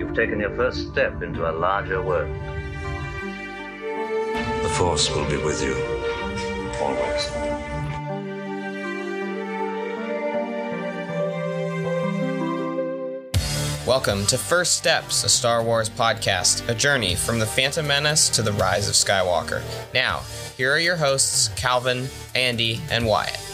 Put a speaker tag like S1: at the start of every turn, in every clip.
S1: You've taken your first step into a larger world.
S2: The Force will be with you. Always.
S3: Welcome to First Steps, a Star Wars podcast, a journey from the Phantom Menace to the rise of Skywalker. Now, here are your hosts, Calvin, Andy, and Wyatt.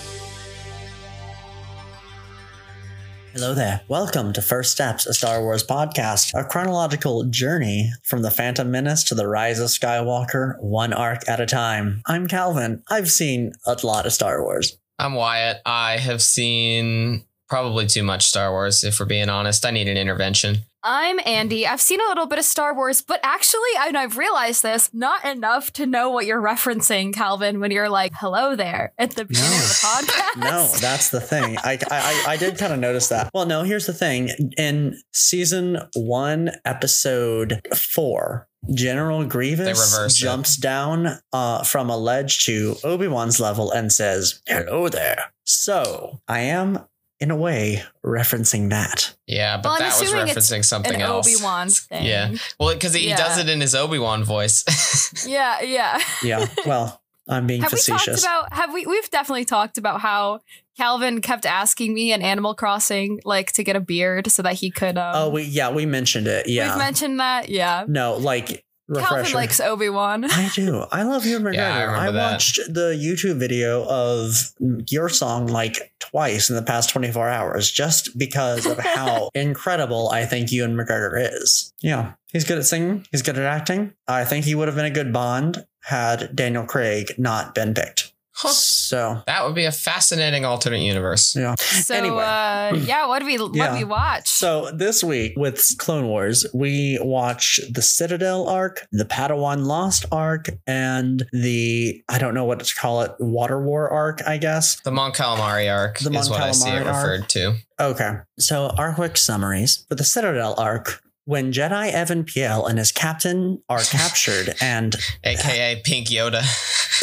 S4: Hello there. Welcome to First Steps, a Star Wars podcast, a chronological journey from the Phantom Menace to the rise of Skywalker, one arc at a time. I'm Calvin. I've seen a lot of Star Wars.
S3: I'm Wyatt. I have seen probably too much Star Wars, if we're being honest. I need an intervention.
S5: I'm Andy. I've seen a little bit of Star Wars, but actually, and I've realized this, not enough to know what you're referencing, Calvin, when you're like, hello there at the beginning
S4: No.
S5: of the podcast.
S4: No, that's the thing. I I, I- I did kind of notice that. Well, no, here's the thing. In season one, episode four, General Grievous
S3: reversed it.
S4: jumps down uh, from a ledge to Obi Wan's level and says, "Hello there." So I am, in a way, referencing that.
S3: Yeah, but
S5: Well,
S3: that was
S5: assuming it's
S3: referencing something
S5: An
S3: else.
S5: Obi Wan thing.
S3: Yeah. Well, because he
S5: Yeah.
S3: does it in his Obi Wan voice.
S5: Yeah, yeah.
S4: Yeah. Well, I'm being
S5: have we
S4: facetious.
S5: talked about have we we've definitely talked about how Calvin kept asking me in Animal Crossing like to get a beard so that he could um
S4: oh, we yeah, we mentioned it. Yeah.
S5: We've mentioned that. Yeah.
S4: no, like
S5: Calvin likes Obi-Wan.
S4: I do. I love Ewan McGregor.
S3: Yeah, I remember that.
S4: watched the YouTube video of your song like twice in the past 24 hours just because of how incredible I think Ewan McGregor is. Yeah, he's good at singing, he's good at acting. I think he would have been a good Bond had Daniel Craig not been picked.
S3: Huh.
S4: So,
S3: that would be a fascinating alternate universe.
S4: yeah.
S5: So
S4: Anyway.
S5: uh yeah, what did we what
S4: Yeah.
S5: did we watch?
S4: So this week with Clone Wars, we watch the Citadel arc, the Padawan Lost arc, and the I don't know what to call it, Water War arc, I guess.
S3: The Mon Calamari arc
S4: The
S3: is
S4: Mon
S3: what I see it
S4: Calamari arc.
S3: referred to.
S4: Okay. So our quick summaries for the Citadel arc. When Jedi Evan Piell and his captain are captured, and uh,
S3: AKA Pink Yoda.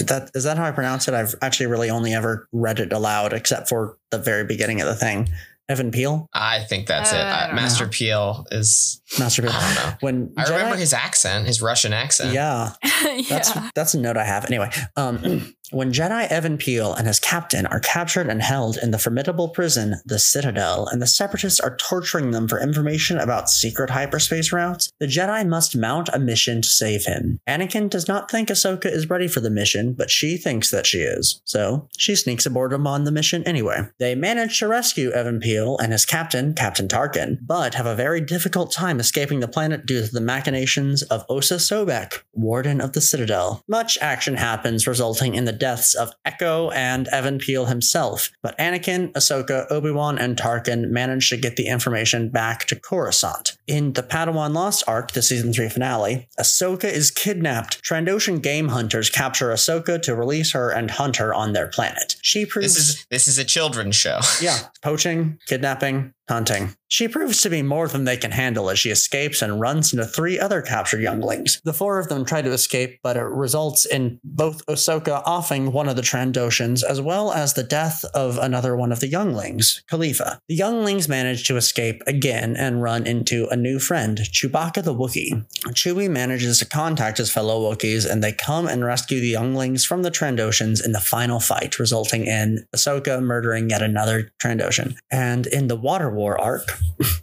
S4: that is that how I pronounce it? I've actually really only ever read it aloud, except for the very beginning of the thing. Evan Piell,
S3: I think that's
S5: Uh,
S3: it.
S5: I don't
S3: Master Piell is.
S4: Master Piell.
S3: I don't know.
S4: When
S3: I
S4: Jedi-
S3: remember his accent, his Russian accent.
S4: Yeah,
S5: yeah.
S4: That's that's a note I have. Anyway, um, when Jedi Evan Piell and his captain are captured and held in the formidable prison, the Citadel, and the Separatists are torturing them for information about secret hyperspace routes, the Jedi must mount a mission to save him. Anakin does not think Ahsoka is ready for the mission, but she thinks that she is. So she sneaks aboard him on the mission anyway. They manage to rescue Evan Piell and his captain, Captain Tarkin, but have a very difficult time escaping the planet due to the machinations of Osi Sobeck, Warden of the Citadel. Much action happens, resulting in the deaths of Echo and Evan Piell himself, but Anakin, Ahsoka, Obi-Wan, and Tarkin manage to get the information back to Coruscant. In the Padawan Lost arc, the season 3 finale, Ahsoka is kidnapped. Trandoshan game hunters capture Ahsoka to release her and hunt her on their planet. She proves
S3: This is this is a children's show.
S4: yeah, poaching, kidnapping, hunting. She proves to be more than they can handle as she escapes and runs into three other captured younglings. The four of them try to escape, but it results in both Ahsoka offing one of the Trandoshans as well as the death of another one of the younglings, Kalifa. The younglings manage to escape again and run into a new friend, Chewbacca the Wookiee. Chewie manages to contact his fellow Wookiees and they come and rescue the younglings from the Trandoshans in the final fight, resulting in Ahsoka murdering yet another Trandoshan. And in the Water War arc,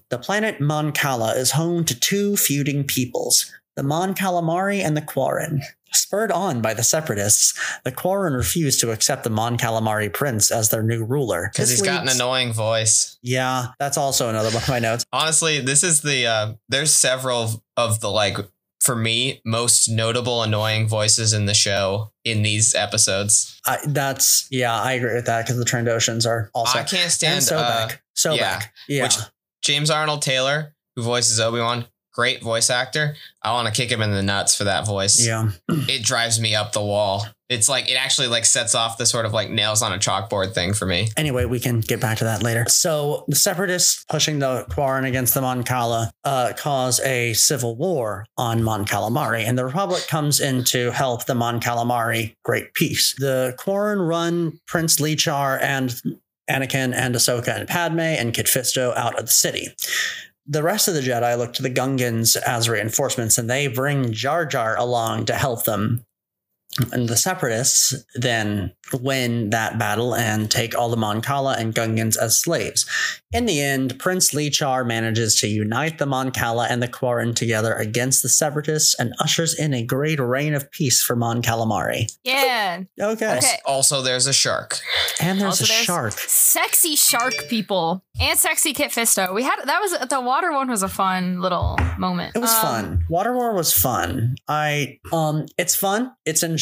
S4: the planet Mon Cala is home to two feuding peoples, the Mon Calamari and the Quarren. Spurred on by the Separatists, the Quarren refuse to accept the Mon Calamari prince as their new ruler.
S3: Because he's got an annoying voice.
S4: Yeah, that's also another one of my notes.
S3: Honestly, this is the uh there's several of the like for me most notable annoying voices in the show in these episodes.
S4: I, that's yeah, I agree with that because the Trandoshans are also
S3: I can't
S4: and
S3: stand
S4: Sobeck.
S3: uh,
S4: Sobeck.
S3: yeah,
S4: Yeah.
S3: which- James Arnold Taylor, who voices Obi-Wan, great voice actor. I want to kick him in the nuts for that voice.
S4: yeah.
S3: It drives me up the wall. It's like it actually like sets off the sort of like nails on a chalkboard thing for me.
S4: Anyway, we can get back to that later. So the separatists pushing the Quarren against the Mon Cala uh, cause a civil war on Mon Calamari, and the Republic comes in to help the Mon Calamari great peace. The Quarren run Prince Lee-Char and Anakin and Ahsoka and Padme and Kit Fisto out of the city. the rest of the Jedi look to the Gungans as reinforcements, and they bring Jar Jar along to help them. And the Separatists then win that battle and take all the Mon Cala and Gungans as slaves. In the end, Prince Lee-Char manages to unite the Mon Cala and the Quarren together against the Separatists and ushers in a great reign of peace for Mon Calamari.
S5: Yeah.
S4: Okay.
S5: Okay.
S3: Also, there's a shark.
S4: And there's
S5: Also,
S4: a
S5: there's
S4: shark.
S5: Sexy shark people and sexy Kit Fisto. We had that was the water one was a fun little moment.
S4: It was
S5: Um,
S4: fun. Water War was fun. I um it's fun. It's enjoyable.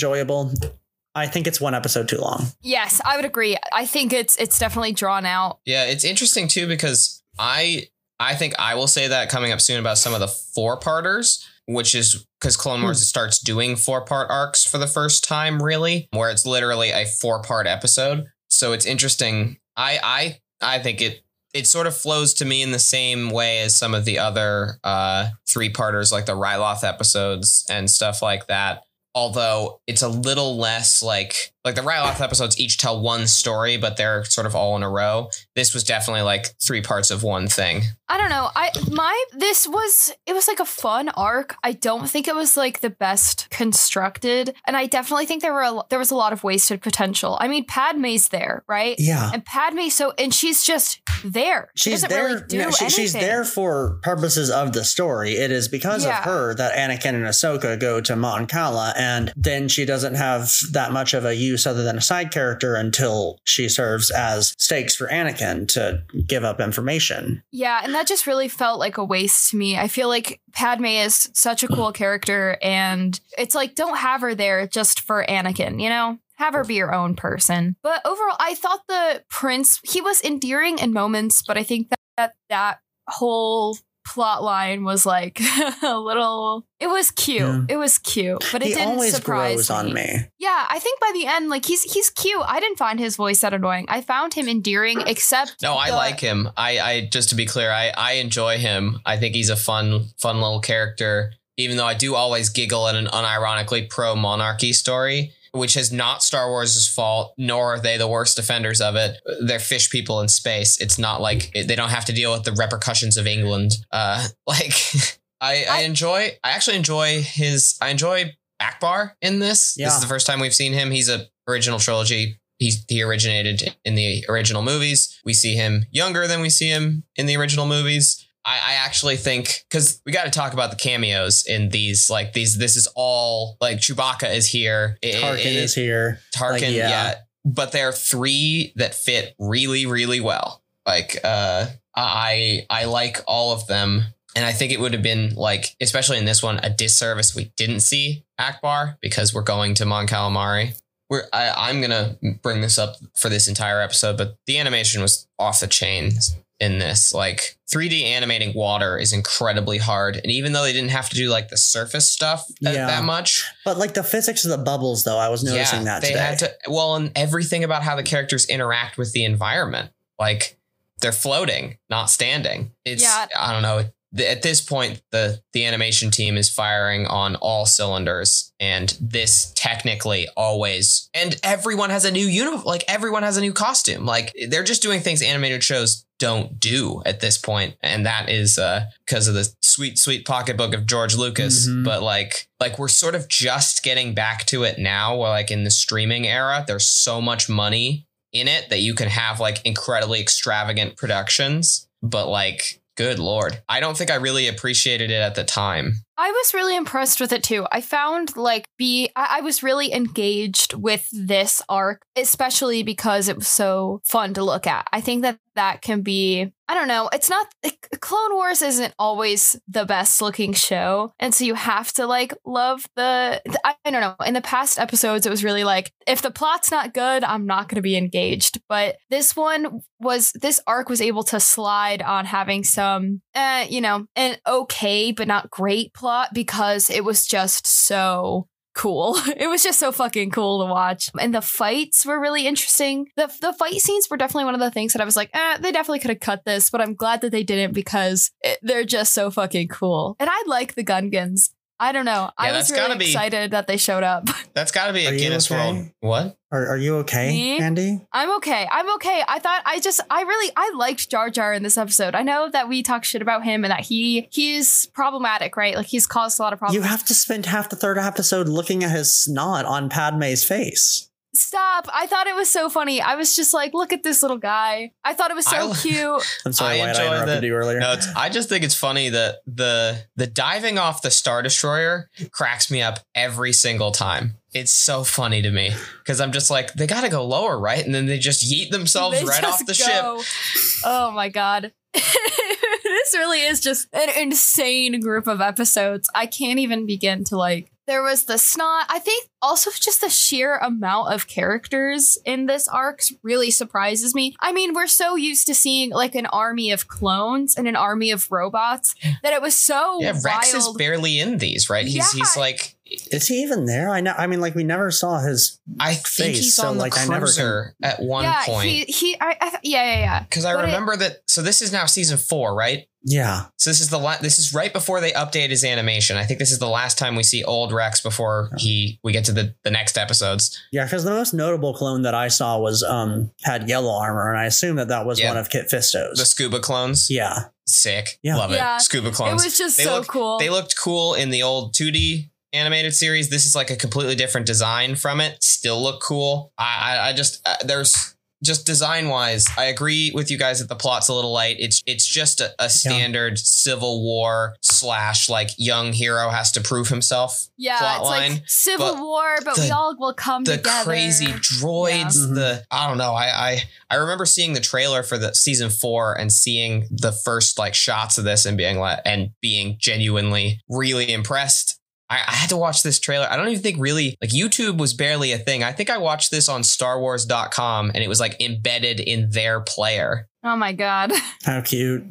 S4: I think it's one episode too long.
S5: Yes, I would agree. I think it's it's definitely drawn out.
S3: Yeah, it's interesting too because I I think I will say that coming up soon about some of the four parters, which is because Clone Wars starts doing four part arcs for the first time, really, where it's literally a four part episode. So it's interesting. I I I think it it sort of flows to me in the same way as some of the other uh three parters like the Ryloth episodes and stuff like that. Although it's a little less like like the Ryloth episodes each tell one story, but they're sort of all in a row. This was definitely like three parts of one thing.
S5: I don't know. I my this was it was like a fun arc. I don't think it was like the best constructed, and I definitely think there were a, there was a lot of wasted potential. I mean, Padme's there, right?
S4: Yeah.
S5: And Padme, so and she's just there. She
S4: She's there.
S5: Really do
S4: no, she- she's there for purposes of the story. It is because
S5: Yeah.
S4: of her that Anakin and Ahsoka go to Mon Cala, and then she doesn't have that much of a use other than a side character until she serves as stakes for Anakin to give up information.
S5: Yeah, and that just really felt like a waste to me. I feel like Padme is such a cool character, and it's like, don't have her there just for Anakin, you know? Have her be your own person. But overall, I thought the prince, he was endearing in moments, but I think that that, that whole plot line was like a little it was cute
S4: Yeah.
S5: it was cute but it
S4: he
S5: didn't
S4: always
S5: surprise
S4: grows on me.
S5: yeah i think by the end like he's he's cute i didn't find his voice that annoying i found him endearing except
S3: No, I like him. I, I just to be clear, I, I enjoy him. I think he's a fun, fun little character. Even though I do always giggle at an unironically pro monarchy story, which is not Star Wars' fault, nor are they the worst offenders of it. They're fish people in space. It's not like they don't have to deal with the repercussions of England. Uh, like I, I enjoy. I actually enjoy his. I enjoy Ackbar in this. This is the first time we've seen him. He's a original trilogy he's he originated in the original movies. We see him younger than we see him in the original movies. I, I actually think because we got to talk about the cameos in these. Like these, this is all like Chewbacca is here. It-
S4: Tarkin
S3: it-
S4: is here.
S3: Tarkin,
S4: Like,
S3: yeah.
S4: yeah.
S3: But there are three that fit really, really well. Like uh I I like all of them. And I think it would have been like, especially in this one, a disservice we didn't see Ackbar because we're going to Mon Calamari. We're I, I'm gonna bring this up for this entire episode, but the animation was off the chain in this. Like 3D animating water is incredibly hard, and even though they didn't have to do like the surface stuff that,
S4: Yeah.
S3: that much,
S4: But like the physics of the bubbles, though, I was noticing that
S3: they
S4: today.
S3: had to. Well, and everything about how the characters interact with the environment, like they're floating, not standing. It's
S5: Yeah.
S3: I don't know. The- At this point, the the animation team is firing on all cylinders, and this technically always and everyone has a new uniform. Like everyone has a new costume. Like they're just doing things animated shows don't do at this point, and that is uh because of the sweet sweet pocketbook of George Lucas.
S4: Mhm.
S3: But like like we're sort of just getting back to it now. Where like in the streaming era, there's so much money in it that you can have like incredibly extravagant productions, but like. Good lord. I don't think I really appreciated it at the time.
S5: I was really impressed with it too. I found like be I, I was really engaged with this arc, especially because it was so fun to look at. I think that that can be I don't know. It's not like, Clone Wars isn't always the best looking show, and so you have to like love the, the I, I don't know. In the past episodes, it was really like if the plot's not good, I'm not going to be engaged. But this one was this arc was able to slide on having some, uh, you know, an okay but not great plot because it was just so cool. It was just so fucking cool to watch. And the fights were really interesting. The the fight scenes were definitely one of the things that I was like, eh, they definitely could have cut this, but I'm glad that they didn't because it, they're just so fucking cool. And I like the Gungans. I don't know. I was
S3: that's gotta
S5: really
S3: be-
S5: excited that they showed up.
S3: That's got to be a
S4: you
S3: Guinness
S4: okay?
S3: World. What?
S4: Are, are you okay,
S5: Me?
S4: Andy?
S5: I'm okay. I'm okay. I thought I just I really I liked Jar Jar in this episode. I know that we talk shit about him and that he he's problematic, right? Like he's caused a lot of problems.
S4: You have to spend half the third episode looking at his snot on Padme's face.
S5: Stop. I thought it was so funny. I was just like, look at this little guy. I thought it was so
S3: I-
S5: cute.
S4: I'm sorry,
S3: I
S4: Wyatt,
S3: enjoy
S4: I interrupted
S3: that-
S4: you earlier.
S3: No, it's, I just think it's funny that the the diving off the Star Destroyer cracks me up every single time. It's so funny to me because I'm just like they got to go lower, right? And then they just yeet themselves
S5: They
S3: right off the ship.
S5: Oh my god. this really is just an insane group of episodes. I can't even begin to like. There was the snot. I think also just the sheer amount of characters in this arc really surprises me. I mean, we're so used to seeing like an army of clones and an army of robots that it was so
S3: Yeah, Rex is barely in these, right? He's he's like
S4: Is he even there? I know. I mean, like we never saw his.
S3: I think
S4: Face,
S3: he's
S4: so,
S3: on the
S4: like, I never
S3: cruiser at one
S5: yeah,
S3: point.
S5: he he. I, I yeah yeah yeah.
S3: Because I
S5: But it-
S3: remember that. So this is now season four, right?
S4: Yeah,
S3: So this is the la- this is right before they update his animation. I think this is the last time we see old Rex before he we get to the the next episodes.
S4: yeah. Because the most notable clone that I saw was um had yellow armor, and I assume that that was
S3: Yeah.
S4: one of Kit Fisto's.
S3: The scuba clones,
S4: yeah,
S3: sick,
S4: Yeah.
S3: love
S5: Yeah.
S3: it. Scuba clones.
S5: It was just
S3: They
S5: so
S3: look-
S5: cool.
S3: They looked cool in the old 2D animated series. This is like a completely different design from it. Still look cool. I I, I just uh, there's just design wise, I agree with you guys that the plot's a little light. It's it's just a, a standard Civil War slash like young hero has to prove himself.
S5: Yeah,
S3: plot
S5: it's
S3: line,
S5: like Civil
S3: but
S5: War, but we all will come
S3: the
S5: together.
S3: crazy droids
S4: Yeah.
S3: the mm-hmm. i don't know I, I i remember seeing the trailer for the season four and seeing the first like shots of this and being like and being genuinely really impressed I, I had to watch this trailer. I don't even think really like YouTube was barely a thing. I think I watched this on StarWars.com and it was like embedded in their player
S5: Oh my god.
S4: how cute.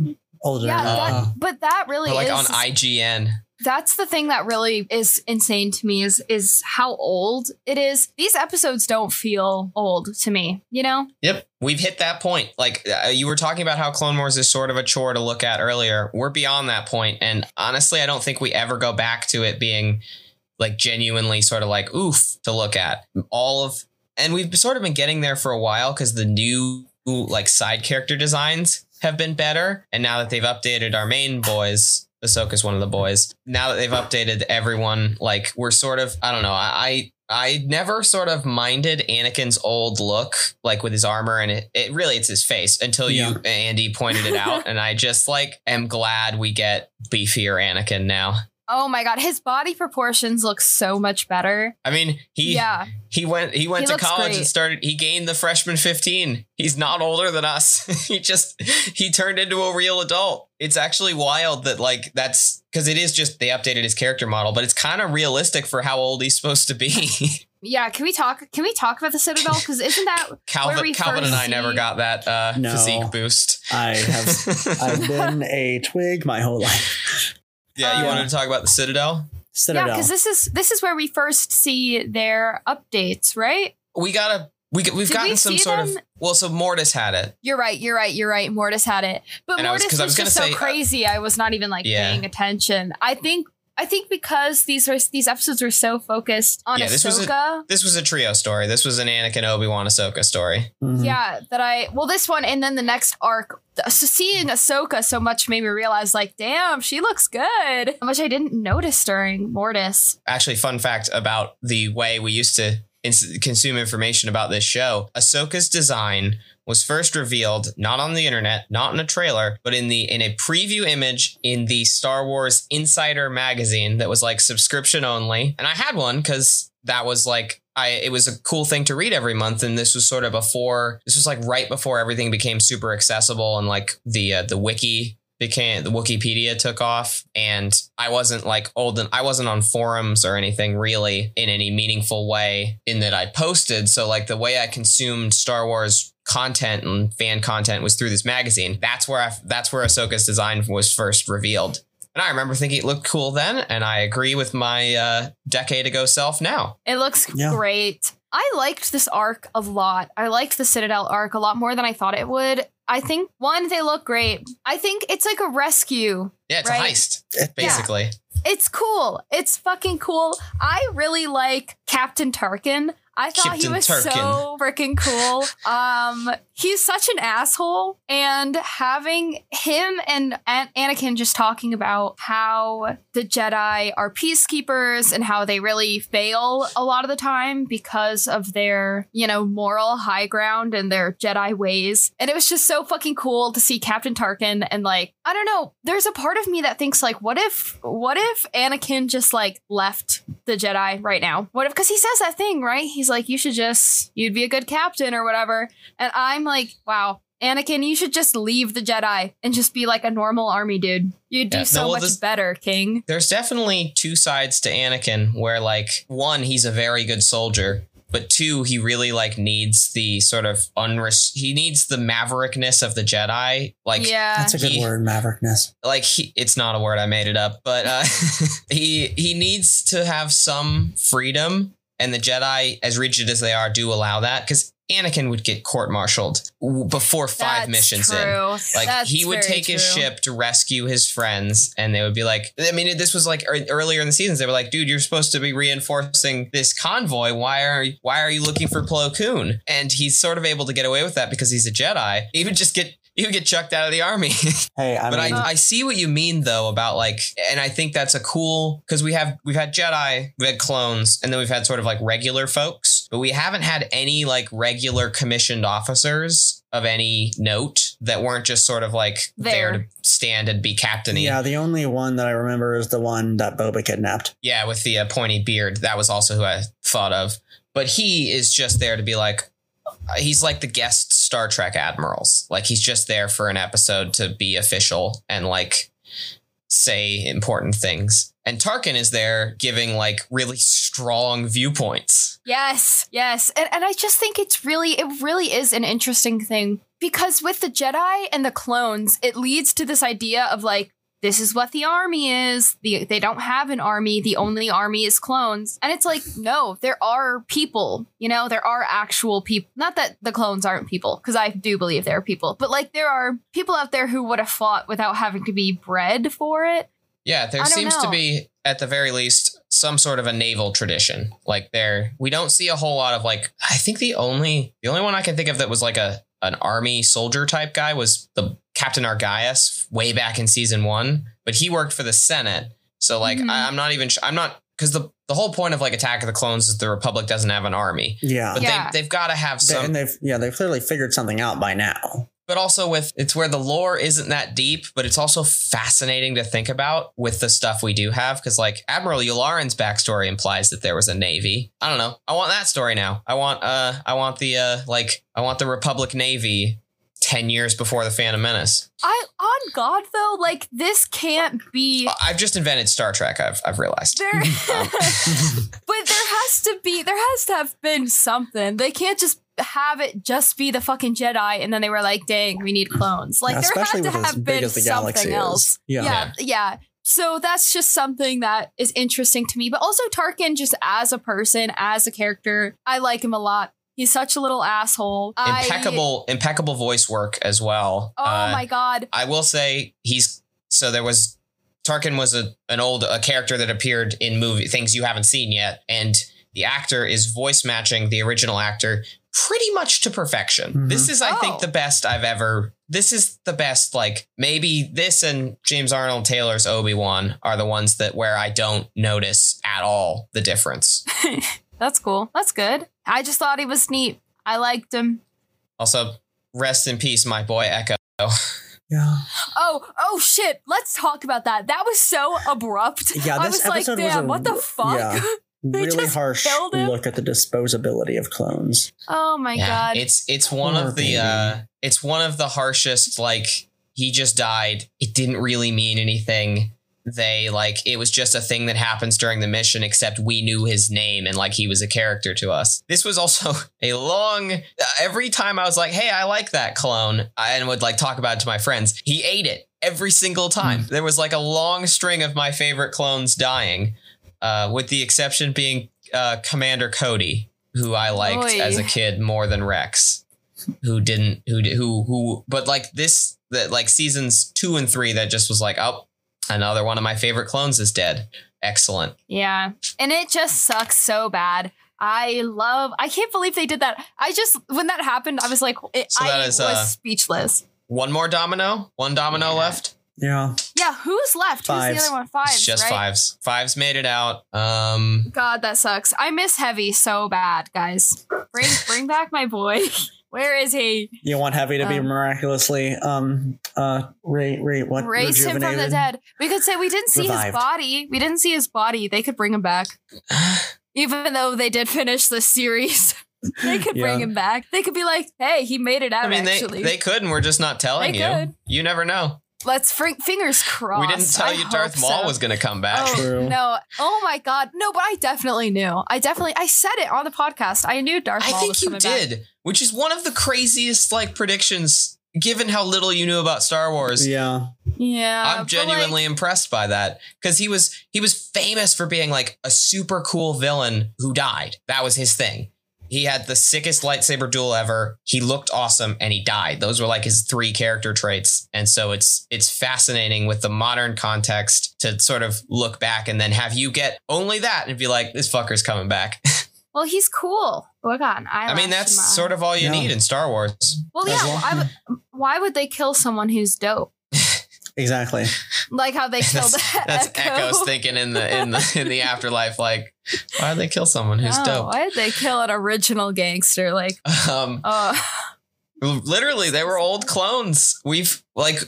S4: Older.
S5: Yeah,
S4: uh,
S5: that, but that really
S3: or like
S5: is
S3: on IGN.
S5: That's the thing that really is insane to me is is how old it is. These episodes don't feel old to me, you know?
S3: Yep, we've hit that point. Like uh, you were talking about how Clone Wars is sort of a chore to look at earlier. We're beyond that point, and honestly, I don't think we ever go back to it being like genuinely sort of like oof to look at. All of, and we've sort of been getting there for a while because the new like side character designs have been better, and now that they've updated our main boys. Ahsoka's one of the boys. Now that they've updated everyone, like we're sort of, I don't know. I I never sort of minded Anakin's old look, like with his armor, and it, it really it's his face until you
S4: Yeah.
S3: Andy pointed it out, and I just like am glad we get beefier Anakin now.
S5: Oh my god, his body proportions look so much better.
S3: I mean, he
S5: yeah.
S3: he went he went
S5: He
S3: to
S5: looks
S3: college and started. He gained the freshman fifteen. He's not older than us. he just he turned into a real adult. It's actually wild that like that's because it is just they updated his character model, but it's kind of realistic for how old he's supposed to be.
S5: Yeah, can we talk can we talk about the Citadel? Because isn't that where
S3: Calvin
S5: we
S3: Calvin and
S5: first
S3: I never got that uh,
S4: No.
S3: physique boost.
S4: I have. I've been a twig my whole life.
S3: Yeah, you
S5: Uh,
S3: wanted to talk about the Citadel?
S4: Citadel.
S5: Yeah, because this is this is where we first see their updates, right?
S3: We gotta we we've
S5: Did
S3: gotten
S5: we
S3: some sort
S5: them?
S3: of well, so Mortis had it.
S5: You're right. You're right. You're right. Mortis had it, but
S3: And I was-
S5: Mortis
S3: 'cause I
S5: was,
S3: was
S5: just
S3: say,
S5: so
S3: uh,
S5: crazy. I was not even like
S3: Yeah.
S5: paying attention. I think. I think because these are these episodes were so focused on
S3: Yeah, this was a-
S5: Ahsoka,
S3: This was a trio story. This was an Anakin Obi Wan Ahsoka story.
S4: Mhm.
S5: yeah, that I well this one and then the next arc. So seeing Ahsoka so much made me realize like, damn, she looks good, which I didn't notice during Mortis.
S3: Actually, fun fact about the way we used to consume information about this show: Ahsoka's design was first revealed not on the internet, not in a trailer, but in the in a preview image in the Star Wars Insider magazine that was like subscription only. And I had one because that was like I it was a cool thing to read every month, and this was sort of before this was like right before everything became super accessible and like the uh, the wiki became the Wikipedia took off and I wasn't like old and I wasn't on forums or anything really in any meaningful way in that I posted so like the way I consumed Star Wars content and fan content was through this magazine that's where I, that's where Ahsoka's design was first revealed and I remember thinking it looked cool then and I agree with my uh, decade ago self now
S5: It looks
S4: Yeah.
S5: great. I liked this arc a lot. I liked the Citadel arc a lot more than I thought it would. I think one, they look great. I think it's like a rescue.
S3: yeah it's
S5: Right.
S3: a heist
S4: It-
S3: basically
S5: it's cool. It's fucking cool. I really like Captain Tarkin. I thought he was
S3: Tarkin.
S5: so freaking cool. Um, he's such an asshole, and having him and An- Anakin just talking about how the Jedi are peacekeepers and how they really fail a lot of the time because of their, you know, moral high ground and their Jedi ways. And it was just so fucking cool to see Captain Tarkin and like, I don't know, there's a part of me that thinks like, what if, what if Anakin just like left the Jedi right now? What if, because he says that thing, right? He's like, you should just, you'd be a good captain or whatever. And I'm like, wow. Anakin, you should just leave the Jedi and just be like a normal army dude. You'd do
S3: Yeah,
S5: so
S3: no, well,
S5: much better, King.
S3: There's definitely two sides to Anakin where like one, he's a very good soldier, but two, he really like needs the sort of unres he needs the maverickness of the Jedi. Like
S5: yeah.
S4: That's a good
S3: he-
S4: word, maverickness.
S3: like he, it's not a word I made it up, but uh, he he needs to have some freedom, and the Jedi, as rigid as they are, do allow that because Anakin would get court-martialed before five
S5: That's
S3: missions in. Like
S5: That's
S3: he would
S5: very
S3: take his ship to rescue his friends, and they would be like, I mean, this was like earlier in the seasons. They were like, "Dude, you're supposed to be reinforcing this convoy. Why are why are you looking for Plo Koon?" And he's sort of able to get away with that because he's a Jedi. He would just get he would get chucked out of the army.
S4: Hey, I
S3: but
S4: mean,
S3: I, I see what you mean though about like and I think that's a cool because we have we've had Jedi, we've had clones, and then we've had sort of like regular folks, but we haven't had any like regular commissioned officers of any note that weren't just sort of like there,
S5: There.
S3: to stand and be captainy.
S4: yeah, the only one that I remember is the one that Boba kidnapped.
S3: Yeah, with the uh, pointy beard. That was also who I thought of. But he is just there to be like, uh, he's like the guest Star Trek admirals. Like he's just there for an episode to be official and like say important things. And Tarkin is there giving like really strong viewpoints.
S5: Yes, yes. And and I just think it's really it really is an interesting thing because with the Jedi and the clones, it leads to this idea of like this is what the army is. The, they don't have an army. The only army is clones. And it's like, no, there are people, you know, there are actual people. Not that the clones aren't people, because I do believe there are people, but like there are people out there who would have fought without having to be bred for it.
S3: Yeah, there
S5: I don't
S3: seems to be at the very least some sort of a naval tradition. Like there we don't see a whole lot of like I think the only the only one I can think of that was like a an army soldier type guy was the Captain Argyus way back in season 1, but he worked for the Senate. So like
S5: Mhm.
S3: I, I'm not even sh- I'm not cuz the the whole point of like Attack of the Clones is the Republic doesn't have an army.
S4: Yeah.
S3: But
S5: Yeah.
S3: they they've got to have
S4: They-
S3: some
S4: and they've yeah they've clearly figured something out by now.
S3: But also with it's where the lore isn't that deep, but it's also fascinating to think about with the stuff we do have. Because like Admiral Yularen's backstory implies that there was a navy. I don't know. I want that story now. I want uh I want the uh like I want the Republic Navy ten years before the Phantom Menace.
S5: I on God though, like this can't be
S3: I've just invented Star Trek. I've I've realized.
S5: there but there has to be there has to have been something they can't just have it just be the fucking jedi and then they were like dang we need clones. Like
S4: Yeah,
S5: there had to have been
S4: as the galaxy
S5: something else.
S4: Yeah.
S5: yeah. yeah. So that's just something that is interesting to me but also tarkin just as a person as a character i like him a lot. He's such a little asshole. I-
S3: Impeccable impeccable voice work as well.
S5: oh
S3: Uh,
S5: my god.
S3: I will say he's so there was Tarkin was a an old a character that appeared in movie things you haven't seen yet, and the actor is voice matching the original actor pretty much to perfection.
S4: Mhm.
S3: This is, I
S5: Oh.
S3: think, the best I've ever. This is the best. Like maybe this and James Arnold Taylor's Obi Wan are the ones that where I don't notice at all the difference.
S5: that's cool that's good i just thought he was neat i liked him
S3: Also, rest in peace, my boy Echo.
S4: Yeah.
S5: Oh, oh shit. Let's talk about that. That was so abrupt.
S4: Yeah,
S5: I
S4: this
S5: was like,
S4: episode was
S5: damn,
S4: a
S5: what the fuck?
S4: yeah.
S5: They
S4: Really harsh look at the disposability of clones.
S5: oh my god.
S3: It's it's one
S4: Poor
S3: of the
S4: baby.
S3: uh it's one of the harshest like he just died. It didn't really mean anything. They like it was just a thing that happens during the mission except we knew his name and like he was a character to us. This was also a long every time I was like, "Hey, I like that clone." I and would like talk about it to my friends. He ate it every single time. There was like a long string of my favorite clones dying. Uh with the exception being uh Commander Cody who I liked
S5: Oy.
S3: as a kid more than Rex, who didn't, who who who, but like this, that like seasons two and three, that just was like, oh, Another one of my favorite clones is dead. Excellent.
S5: Yeah. And it just sucks so bad. I love I can't believe they did that. I just when that happened, I was like it,
S3: So that
S5: I
S3: is,
S5: was
S3: uh,
S5: speechless.
S3: One more domino. One domino left.
S4: Yeah.
S5: Yeah, who's left? Who's the other one? Fives.
S3: It's just
S5: right?
S3: fives. Fives made it out. Um,
S5: God, that sucks. I miss Heavy so bad, guys. Bring bring back my boy. Where is he?
S4: You want Heavy to be
S5: Um,
S4: miraculously um uh rate rate what
S5: Raise him from the dead. We could say we didn't see
S4: Revived.
S5: his body. We didn't see his body. They could bring him back. Even though they did finish the series. they could bring
S4: Yeah.
S5: him back. They could be like, hey, he made it out
S3: I mean, they they could, and we're just not telling
S5: They
S3: you.
S5: could.
S3: You never know.
S5: Let's fr- fingers crossed.
S3: we didn't tell
S5: I
S3: you
S5: hope
S3: Darth Maul
S5: so.
S3: was going to come back.
S5: Oh
S4: True.
S5: no! Oh my god! No, but I definitely knew. I definitely I said it on the podcast. I knew Darth
S3: I
S5: Maul
S3: think you
S5: coming back.
S3: did, which is one of the craziest like predictions, given how little you knew about Star Wars.
S4: Yeah.
S5: Yeah,
S3: I'm genuinely
S5: like,
S3: impressed by that because he was he was famous for being like a super cool villain who died. That was his thing. He had the sickest lightsaber duel ever. He looked awesome and he died. Those were like his three character traits. And so it's it's fascinating with the modern context to sort of look back and then have you get only that and be like, this fucker's coming back.
S5: well, he's cool. Look on. I,
S3: I mean, that's sort of all you
S4: Yeah.
S3: need in Star Wars.
S5: well. Yeah.
S4: well.
S5: Would, why would they kill someone who's dope?
S4: Exactly.
S5: Like how they killed
S3: That's, that's
S5: Echo.
S3: Echo's thinking in the in the in the afterlife, like, why did they kill someone who's
S5: No,
S3: dope?
S5: Why did they kill an original gangster? Like,
S3: Um,
S5: uh,
S3: literally they were old clones we've like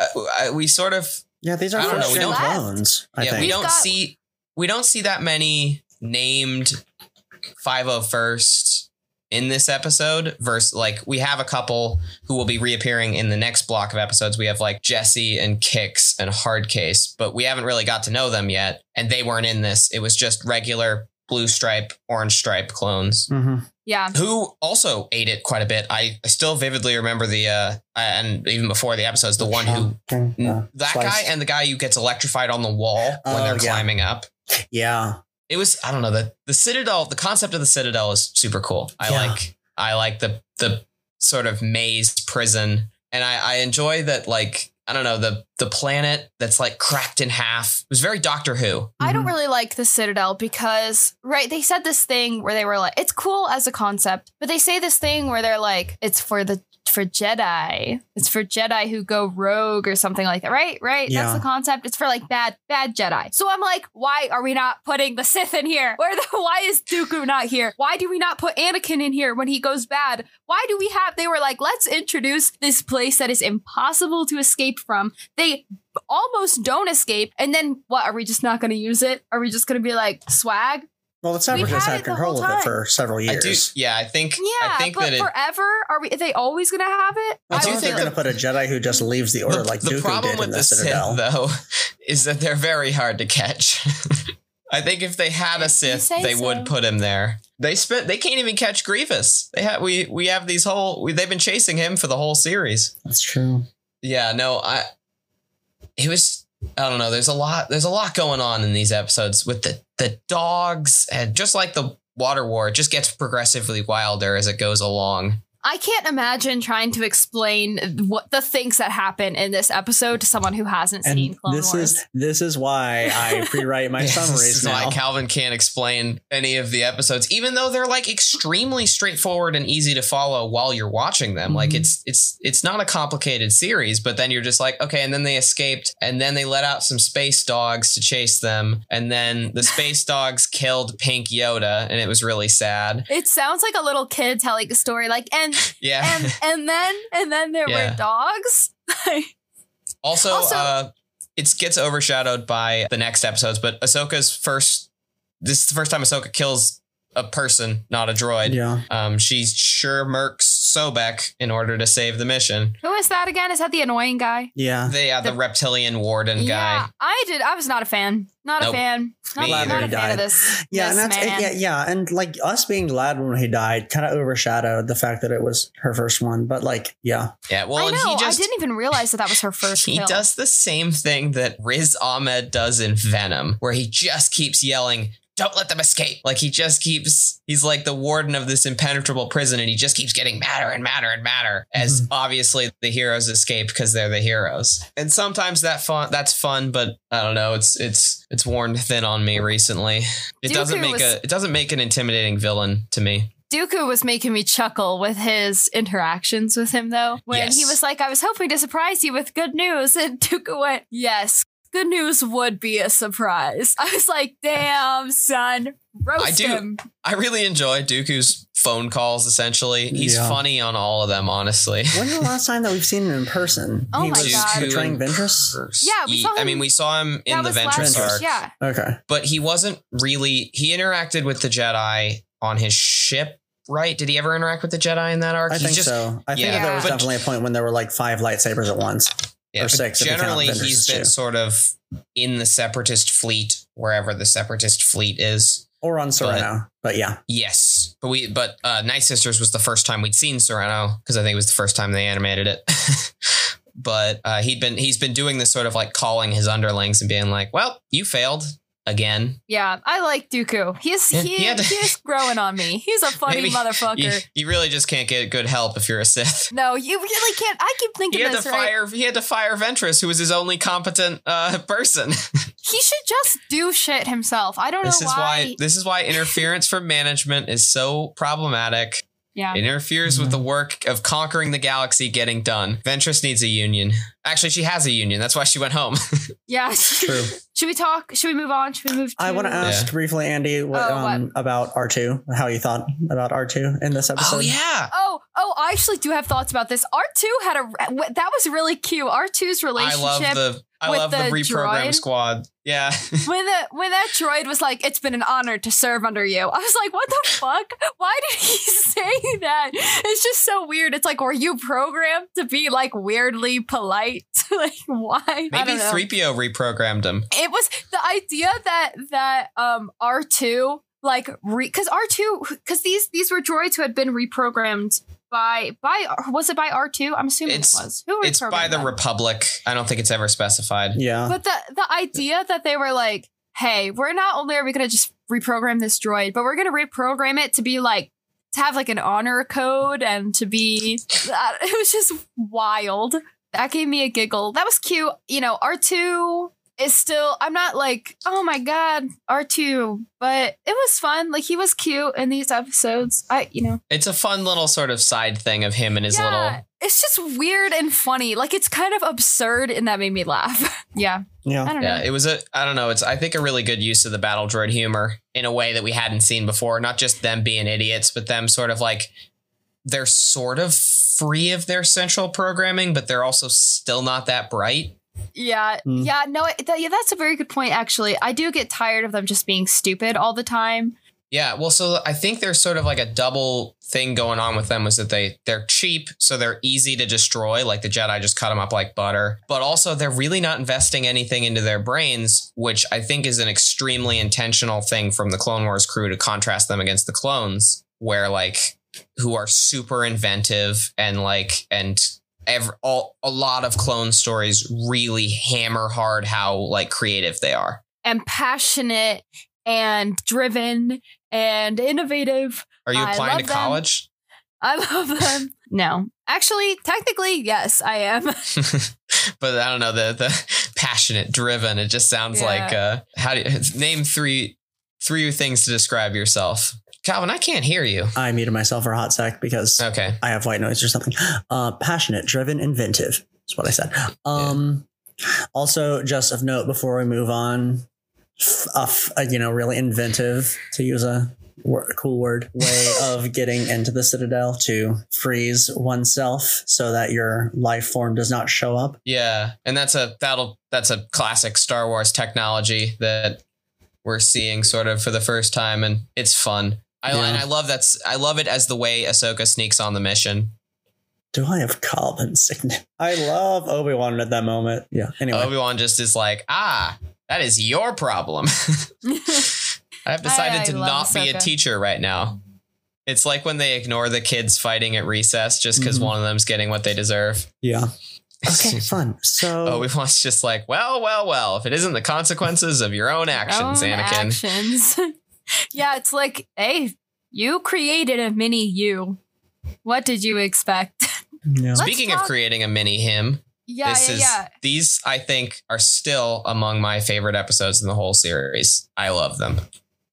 S3: uh, we sort of
S4: Yeah, these are
S3: I don't know, we don't-
S4: clones. I
S3: yeah
S4: think.
S3: we don't
S5: got-
S3: see we don't see that many named 501st in this episode versus like we have a couple who will be reappearing in the next block of episodes we have like jesse and Kix and hardcase but we haven't really got to know them yet and they weren't in this it was just regular blue stripe orange stripe clones
S4: Mhm.
S5: yeah.
S3: who also ate it quite a bit. I, I still vividly remember the uh and even before the episodes, the one who
S4: Okay, uh,
S3: that
S4: slice.
S3: guy and the guy who gets electrified on the wall when
S4: Oh,
S3: they're
S4: yeah.
S3: climbing up.
S4: Yeah.
S3: It was I don't know the the citadel. The concept of the citadel is super cool. I
S4: Yeah.
S3: like I like the the sort of maze prison, and I I enjoy that like. I don't know the the planet that's like cracked in half. It was very Doctor Who.
S5: I don't
S4: Mhm.
S5: really like the Citadel because, right, they said this thing where they were like, it's cool as a concept, but they say this thing where they're like, it's for the for Jedi. It's for Jedi who go rogue or something like that. Right? Right?
S4: Yeah.
S5: That's the concept. It's for like bad bad Jedi. So I'm like, why are we not putting the Sith in here? Where the why is Dooku not here? Why do we not put Anakin in here when he goes bad? Why do we have they were like, let's introduce this place that is impossible to escape from. They almost don't escape. And then what? Are we just not going to use it? Are we just going to be like swag?
S4: Well, the separatists
S5: had
S4: had control of it for several
S3: I do.
S4: years.
S3: Yeah, I think.
S5: Yeah,
S3: I think
S5: but
S3: that it.
S5: forever are we? Are they always going to have it?
S4: I,
S3: I
S4: do
S3: do
S4: think
S3: think
S4: they're going to put a Jedi who just leaves the order
S3: the,
S4: like
S3: the
S4: Dooku
S3: problem
S4: did
S3: with
S4: in
S3: the,
S4: the, Citadel.
S3: Sith, though, is that they're very hard to catch. I think if they had a Sith, they
S5: so.
S3: would put him there. They spent. They can't even catch Grievous. They have. We we have these whole. We, they've been chasing him for the whole series.
S4: That's true.
S3: Yeah. No. I. It was. I don't know. There's a lot. There's a lot going on in these episodes with the the dogs and just like the water war. It just gets progressively wilder as it goes along.
S5: I can't imagine trying to explain what the things that happen in this episode to someone who hasn't
S4: And
S5: seen Clone
S4: this
S5: Wars.
S4: is this is why I pre-write my
S3: Yeah, this
S4: summaries
S3: is
S4: now.
S3: why Calvin can't explain any of the episodes, even though they're like extremely straightforward and easy to follow while you're watching them. Like
S4: Mhm.
S3: it's it's it's not a complicated series, but then you're just like, okay, and then they escaped, and then they let out some space dogs to chase them, and then the space dogs killed Pink Yoda, and it was really sad.
S5: it sounds like a little kid telling a story, like and
S3: Yeah.
S5: and and then and then there
S3: Yeah.
S5: were dogs.
S3: also,
S5: Also-
S3: uh, it gets overshadowed by the next episodes, but Ahsoka's first. This is the first time Ahsoka kills a person, not a droid.
S4: yeah.
S3: Um, she sure murks Sobeck in order to save the mission.
S5: Who is that again? Is that the annoying guy?
S4: Yeah.
S3: They are the,
S5: The-
S3: reptilian warden
S5: Yeah,
S3: guy.
S5: I did. I was not a fan. Not
S3: Nope.
S5: a fan. Not,
S3: Me
S5: not
S3: either.
S5: a fan
S4: Died.
S5: of this.
S4: Yeah,
S5: this
S4: and that's
S5: man.
S4: it, yeah, yeah, and like us being glad when he died kind of overshadowed the fact that it was her first one. But like, yeah,
S3: Yeah, well,
S5: I
S3: and
S5: know.
S3: he just
S5: I didn't even realize that that was her first.
S3: he
S5: kill.
S3: does the same thing that Riz Ahmed does in Venom, where he just keeps yelling, don't let them escape. Like he just keeps, he's like the warden of this impenetrable prison and he just keeps getting madder and madder and madder as mm-hmm. obviously the heroes escape because they're the heroes. And sometimes that fun, that's fun, but I don't know. It's, it's, it's worn thin on me recently. It doesn't make
S5: was-
S3: a, it doesn't make an intimidating villain to me.
S5: Dooku was making me chuckle with his interactions with him, though. When
S3: Yes.
S5: he was like, I was hoping to surprise you with good news. And Dooku went, Yes, good news would be a surprise. I was like, Damn, son. Roast
S3: I do-
S5: him.
S3: I really enjoy Dooku's phone calls essentially. He's
S4: Yeah.
S3: funny on all of them, honestly.
S4: When's the last time that we've seen him in person?
S5: Oh
S4: he
S5: my
S4: was
S5: God.
S4: betraying Ventress.
S5: Yeah, we
S3: He-
S5: saw
S3: I mean, we saw him in the
S5: was
S3: Ventress
S5: last
S3: arc.
S5: Yeah.
S4: Okay.
S3: but he wasn't really he interacted with the jedi on his ship right did he ever interact with the jedi in that arc
S4: I
S3: He's
S4: think
S3: just
S4: so. I think
S3: yeah.
S4: that there was
S3: But-
S4: definitely a point when there were like five lightsabers at once.
S3: Yeah,
S4: or
S3: but
S4: six if you count
S3: generally he's been
S4: two.
S3: sort of in the separatist fleet wherever the separatist fleet is
S4: Or on Sereno. But, yeah.
S3: yes but we but uh night sisters was the first time we'd seen sereno because i think it was the first time they animated it but uh he'd been he's been doing this sort of like calling his underlings and being like well you failed again
S5: Yeah, I like Dooku. He's he,
S3: he to-
S5: he's growing on me. He's a funny
S3: Maybe
S5: motherfucker.
S3: you, you really just can't get good help if you're a sith
S5: no, you really can't. I keep thinking
S3: he had
S5: this
S3: to
S5: right.
S3: fire he had to fire ventress who was his only competent uh person
S5: He should just do shit himself. I don't
S3: this
S5: know
S3: is
S5: why.
S3: why this is why interference from management is so problematic
S5: yeah.
S3: it interferes with the work of conquering the galaxy getting done ventress needs a union actually she has a union that's why she went home
S5: Yeah.
S4: True.
S5: Should we talk? Should we move on? Should we move? To,
S4: I want to ask briefly, Andy, what,
S5: Oh, what?
S4: um, about R2, how you thought about R2 in this episode.
S3: oh yeah
S5: Oh, oh! I actually do have thoughts about this. R two had a that was really cute. R 2s
S3: i
S5: relationship
S3: love the i love the,
S5: the
S3: reprogram
S5: droid.
S3: squad yeah
S5: when the when that droid was like, "It's been an honor to serve under you." I was like, "What the fuck? Why did he say that?" It's just so weird. It's like, were you programmed to be like weirdly polite? like, why?
S3: Maybe 3po reprogrammed him
S5: it was the idea that that um R2 like re cuz R2 cuz these these were droids who had been reprogrammed by by was it by R2 I'm assuming
S3: It's-
S5: it was. Who
S3: it's by the
S5: them?
S3: republic. I don't think it's ever specified.
S4: Yeah.
S5: but the the idea that they were like hey we're not only are we going to just reprogram this droid but we're going to reprogram it to be like to have like an honor code and to be that it was just wild that gave me a giggle. That was cute. You know r2 is still i'm not like oh my god r2 but it was fun. Like he was cute in these episodes. I you know.
S3: It's a fun little sort of side thing of him and his little
S5: it's just weird and funny. Like it's kind of absurd and that made me laugh. Yeah. I
S4: yeah.
S5: don't
S3: Yeah,
S5: know.
S3: it was a I don't know, it's I think a really good use of the battle droid humor in a way that we hadn't seen before, not just them being idiots, but them sort of like they're sort of free of their central programming, but they're also still not that bright.
S5: Yeah,
S4: Mm.
S5: yeah, no, it- th- yeah, that's a very good point. Actually, I do get tired of them just being stupid all the time.
S3: Yeah, well, so I think there's sort of like a double thing going on with them was that they they're cheap, so they're easy to destroy. Like the Jedi just cut them up like butter, but also they're really not investing anything into their brains, which I think is an extremely intentional thing from the Clone Wars crew to contrast them against the clones, where like who are super inventive and like and ever all a lot of clone stories really hammer hard how like creative they are.
S5: And passionate and driven and innovative.
S3: Are you applying to
S5: them.
S3: college?
S5: I love them. no, actually, technically, yes, I am.
S3: but I don't know the the passionate, driven. It just sounds
S5: Yeah.
S3: like uh, how do you name three three things to describe yourself? Calvin, I can't hear you.
S4: I muted myself for a hot sec because
S3: Okay,
S4: I have white noise or something. Uh, passionate, driven, inventive. That's what I said. Um, Also, just of note before we move on, f- a f- a, you know, really inventive to use a, wor- a cool word way of getting into the citadel to freeze oneself so that your life form does not show up.
S3: yeah, and that's a that'll that's a classic Star Wars technology that we're seeing sort of for the first time, and it's fun. I
S4: Yeah.
S3: and I love that's I love it as the way Ahsoka sneaks on the mission.
S4: Do I have carbon sickness? I love Obi Wan at that moment. Yeah. Anyway,
S3: Obi Wan just is like, ah, that is your problem. I've decided
S5: I
S3: to
S5: love
S3: not be a teacher right now. It's like when they ignore the kids fighting at recess just because
S4: Mhm.
S3: one of them's getting what they deserve.
S4: yeah. Okay, fun. So
S3: Obi Wan's just like, well, well, well. If it isn't the consequences of your own actions,
S5: Own
S3: Anakin.
S5: Actions. Yeah, it's like, hey, you created a mini you. What did you expect?
S4: Yeah.
S5: Let's
S3: Speaking of creating a mini him,
S5: Yeah,
S3: this
S5: yeah,
S3: is
S5: yeah.
S3: these I think are still among my favorite episodes in the whole series. I love them.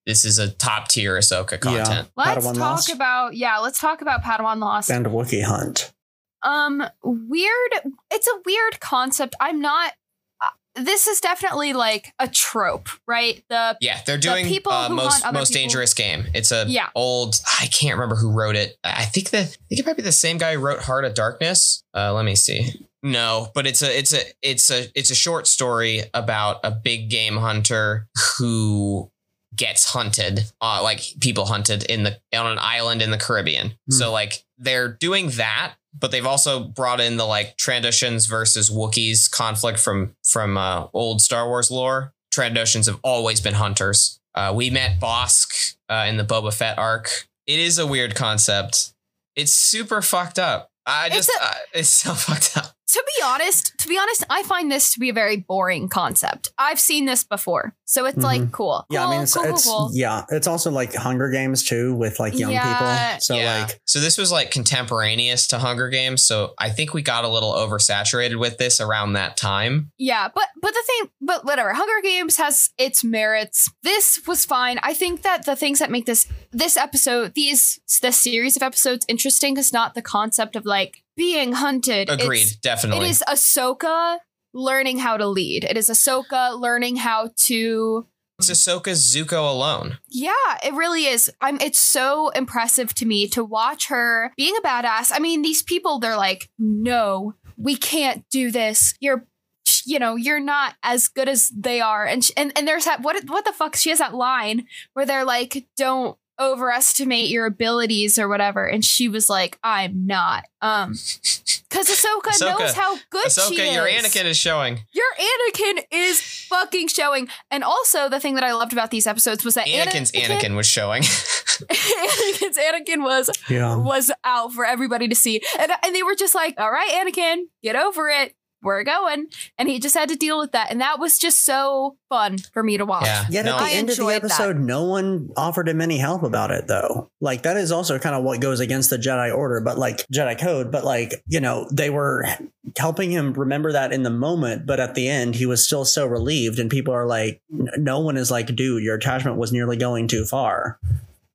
S3: This is a top tier Ahsoka content.
S5: Let's
S4: Padawan
S5: talk
S4: Lost?
S5: about yeah. Let's talk about Padawan Lost.
S4: And Wookiee Hunt.
S5: Um, weird. It's a weird concept. I'm not. This is definitely like a trope, right? The
S3: Yeah, they're doing the
S5: people
S3: uh,
S5: who
S3: most
S5: hunt other
S3: most
S5: people-
S3: dangerous game. It's a
S5: Yeah.
S3: old. I can't remember who wrote it. I think the I think it might be the same guy who wrote Heart of Darkness. Uh, let me see. No, but it's a it's a it's a it's a short story about a big game hunter who gets hunted, uh, like people hunted in the on an island in the Caribbean.
S4: Hmm.
S3: So like they're doing that, but they've also brought in the like Trandoshans versus Wookiees conflict from from uh, old Star Wars lore. Trandoshans have always been hunters. Uh, we met Bossk uh, in the Boba Fett arc. It is a weird concept. It's super fucked up. I
S5: It's
S3: just
S5: a-
S3: uh, it's so fucked up.
S5: to be honest, to be honest, I find this to be a very boring concept. I've seen this before, so it's like mm-hmm. cool.
S4: Yeah, I mean, it's,
S5: cool, cool,
S4: it's
S5: cool.
S4: yeah, it's also like Hunger Games too, with like young
S5: Yeah.
S4: people. So
S3: yeah.
S4: like,
S3: so this was like contemporaneous to Hunger Games. So I think we got a little oversaturated with this around that time.
S5: Yeah, but but the thing, but whatever. Hunger Games has its merits. This was fine. I think that the things that make this this episode, these this series of episodes interesting is not the concept of like being hunted.
S3: Agreed,
S5: It's-
S3: definitely.
S5: It is Ahsoka learning how to lead. It is Ahsoka learning how to
S3: It's Ahsoka's Zuko alone.
S5: Yeah, it really is. I'm it's so impressive to me to watch her being a badass. I mean, these people they're like, "No, we can't do this. You're you know, you're not as good as they are." And sh- and and there's that what what the fuck she has that line where they're like, "Don't overestimate your abilities or whatever." And she was like, "I'm not." Um cuz Ahsoka,
S3: Ahsoka-
S5: knows how good she
S3: Ahsoka,
S5: is.
S3: your Anakin is showing.
S5: Your Anakin is fucking showing. And also, the thing that I loved about these episodes was that
S3: Anakin's Anakin was showing.
S5: Anakin's Anakin was
S4: yeah,
S5: was out for everybody to see, and and they were just like, "All right, Anakin, get over it. We're going." And he just had to deal with that, and that was just so fun for me to watch.
S3: yeah.
S4: Yet
S3: no,
S4: at the
S5: I
S4: end of the
S5: enjoyed that.
S4: episode, no one offered him any help about it, though. Like that is also kind of what goes against the Jedi Order, but like Jedi Code. But like you know, they were helping him remember that in the moment, but at the end, he was still so relieved, and people are like, no one is like, dude, your attachment was nearly going too far.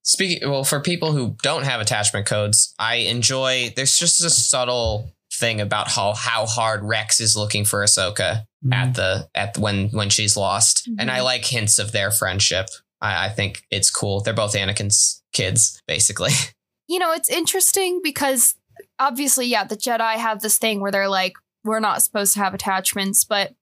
S3: Speaking well, for people who don't have attachment codes, I enjoy. There's just a subtle thing about how how hard Rex is looking for Ahsoka at the at when when she's lost, and I
S5: Mhm.
S3: like hints of their friendship. I, I think it's cool. They're both Anakin's kids, basically.
S5: You know, it's interesting because obviously, yeah, the Jedi have this thing where they're like, "We're not supposed to have attachments," but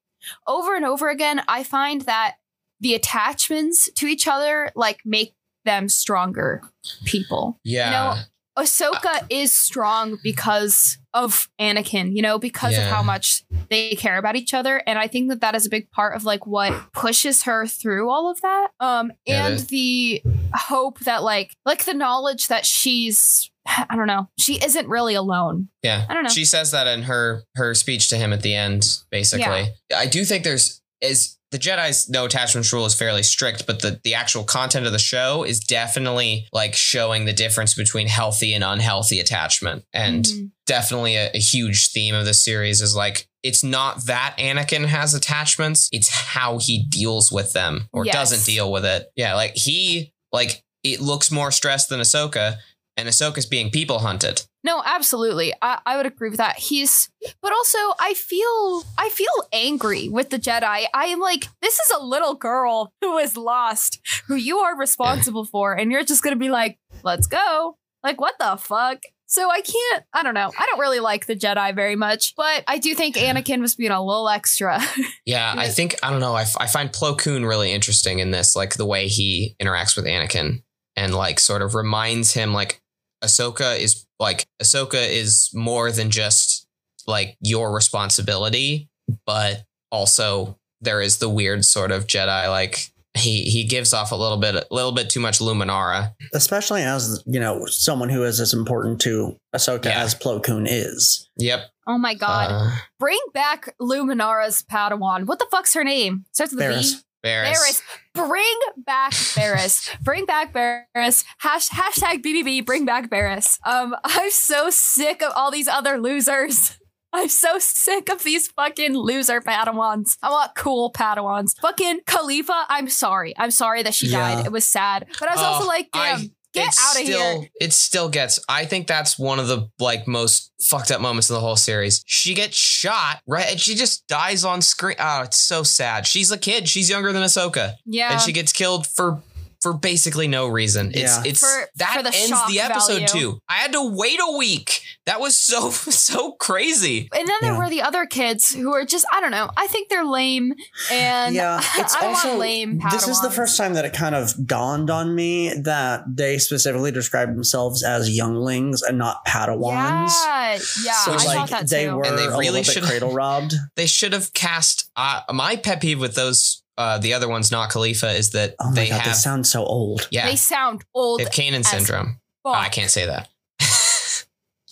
S5: over and over again, I find that the attachments to each other like make them stronger people.
S3: Yeah,
S5: Ahsoka is strong because of Anakin, you know, because of how much they care about each other, and I think that that is a big part of like what pushes her through all of that. Um,
S3: Yeah,
S5: and
S3: the-
S5: the hope that like, like the knowledge that she's, I don't know, she isn't really alone.
S3: Yeah.
S5: I don't know.
S3: She says that in her her speech to him at the end, basically. Yeah. I do think there's is the Jedi's no attachments rule is fairly strict, but the, the actual content of the show is definitely like showing the difference between healthy and unhealthy attachment. And
S5: Mhm.
S3: definitely a, a huge theme of the series is like it's not that Anakin has attachments, it's how he deals with them or
S5: Yes.
S3: doesn't deal with it. Yeah, like he like it looks more stressed than Ahsoka, and Ahsoka's being people hunted.
S5: No, absolutely. I, I would agree with that. He's but also I feel I feel angry with the Jedi. I am like, this is a little girl who is lost, who you are responsible for, and you're just gonna be like, let's go. Like, what the fuck? So I can't, I don't know. I don't really like the Jedi very much, but I do think Anakin was being a little extra.
S3: Yeah, I think I don't know. I, f- I find Plo Koon really interesting in this, like the way he interacts with Anakin and like sort of reminds him like Ahsoka is like Ahsoka is more than just like your responsibility, but also there is the weird sort of Jedi like he he gives off a little bit a little bit too much Luminara.
S4: Especially as you know, someone who is as important to Ahsoka
S3: Yeah.
S4: as Plo Koon is.
S3: Yep.
S5: oh my god.
S3: Uh,
S5: Bring back Luminara's Padawan. What the fuck's her name? Starts with a
S4: Varys.
S3: Varys.
S5: bring back Barriss. bring back Barriss. Hash, hashtag BBB. Bring back Barriss. Um, I'm so sick of all these other losers. I'm so sick of these fucking loser Padawans. I want cool Padawans. Fucking Kalifa, I'm sorry. I'm sorry that she
S4: Yeah.
S5: died. It was sad. But I was
S3: Oh,
S5: also like,
S3: I-
S5: damn, get out of
S3: still,
S5: here.
S3: It still gets. I think that's one of the like most fucked up moments in the whole series. She gets shot right, and she just dies on screen. Oh, it's so sad. She's a kid. She's younger than Ahsoka,
S5: Yeah.
S3: and she gets killed for for basically no reason. It's
S4: Yeah.
S3: it's
S5: For-
S3: that
S5: for the
S3: ends the episode
S5: value.
S3: too. I had to wait a week. That was so so crazy.
S5: and then there
S4: Yeah.
S5: were the other kids who are just, I don't know. I think they're lame. And
S4: yeah, it's
S5: I don't
S4: also
S5: want lame
S4: this is the first time that it kind of dawned on me that they specifically describe themselves as younglings and not Padawans.
S5: Yeah, yeah.
S4: so
S5: I
S4: like
S5: thought that
S4: they
S5: too.
S4: were
S3: And they
S4: a
S3: really
S4: little bit
S3: should-
S4: cradle robbed.
S3: They should have cast. Uh, my pet peeve with those. Uh, the other ones, not Kalifa, is that
S4: Oh my
S3: they
S4: god, they sound so old.
S3: yeah
S5: They sound old.
S3: they have Kanan syndrome.
S5: fuck.
S3: I can't say that.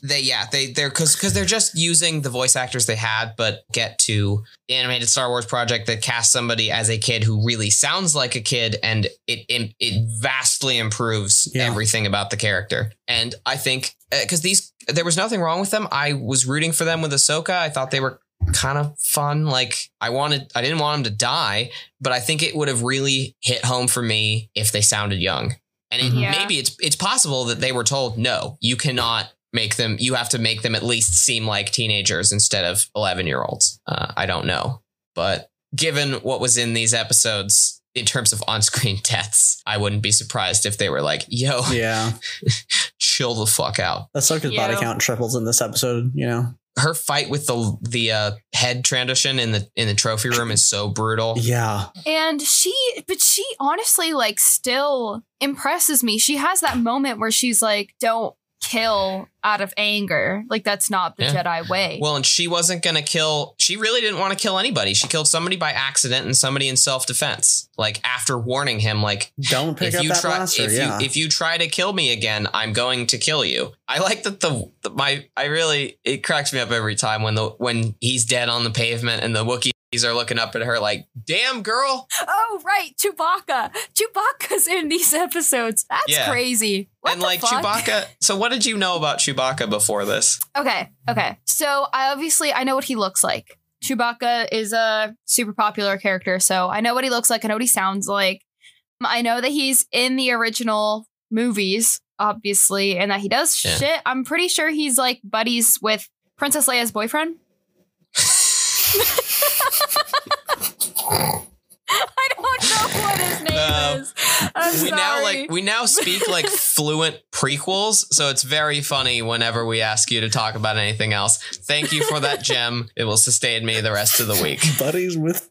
S3: They yeah they they're because because they're just using the voice actors they had, but get to the animated Star Wars project that cast somebody as a kid who really sounds like a kid, and it it, it vastly improves
S4: Yeah.
S3: everything about the character. And I think uh, because these there was nothing wrong with them. I was rooting for them with Ahsoka. I thought they were kind of fun. Like I wanted, I didn't want them to die, but I think it would have really hit home for me if they sounded young. And it, mm-hmm.
S5: Yeah.
S3: maybe it's it's possible that they were told, no, you cannot make them. You have to make them at least seem like teenagers instead of eleven year olds. Uh, I don't know, but given what was in these episodes in terms of on screen deaths, I wouldn't be surprised if they were like, yo,
S4: Yeah,
S3: chill the fuck out.
S4: Ahsoka's
S5: Yeah.
S4: body count triples in this episode. You know,
S3: Her fight with the the uh, head Trandoshan in the in the trophy room is so brutal.
S4: yeah,
S5: And she, but she honestly, like, still impresses me. She has that moment where she's like, don't kill out of anger. Like, that's not the
S3: Yeah.
S5: Jedi way.
S3: Well, and she wasn't going to kill, she really didn't want to kill anybody. She killed somebody by accident and somebody in self defense. Like after warning him, like,
S4: don't pick
S3: if
S4: up
S3: you
S4: that
S3: try,
S4: blaster.
S3: if
S4: yeah,
S3: you if you try to kill me again, I'm going to kill you. I like that the, the my I really it cracks me up every time when the when he's dead on the pavement and the Wookiees are looking up at her like, "Damn girl."
S5: oh, right. Chewbacca. Chewbacca's in these episodes. That's
S3: Yeah.
S5: crazy. What
S3: and like
S5: fuck?
S3: Chewbacca. So what did you know about Chewbacca before this?
S5: Okay, okay. So I obviously I know what he looks like. Chewbacca is a super popular character, so I know what he looks like. I know what he sounds like. I know that he's in the original movies, obviously, and that he does
S3: Yeah.
S5: shit. I'm pretty sure he's like buddies with Princess Leia's boyfriend. I don't know what his name
S3: No.
S5: is. I'm
S3: we now like we now speak like fluent prequels, so it's very funny whenever we ask you to talk about anything else. Thank you for that gem. It will sustain me the rest of the week.
S4: buddies with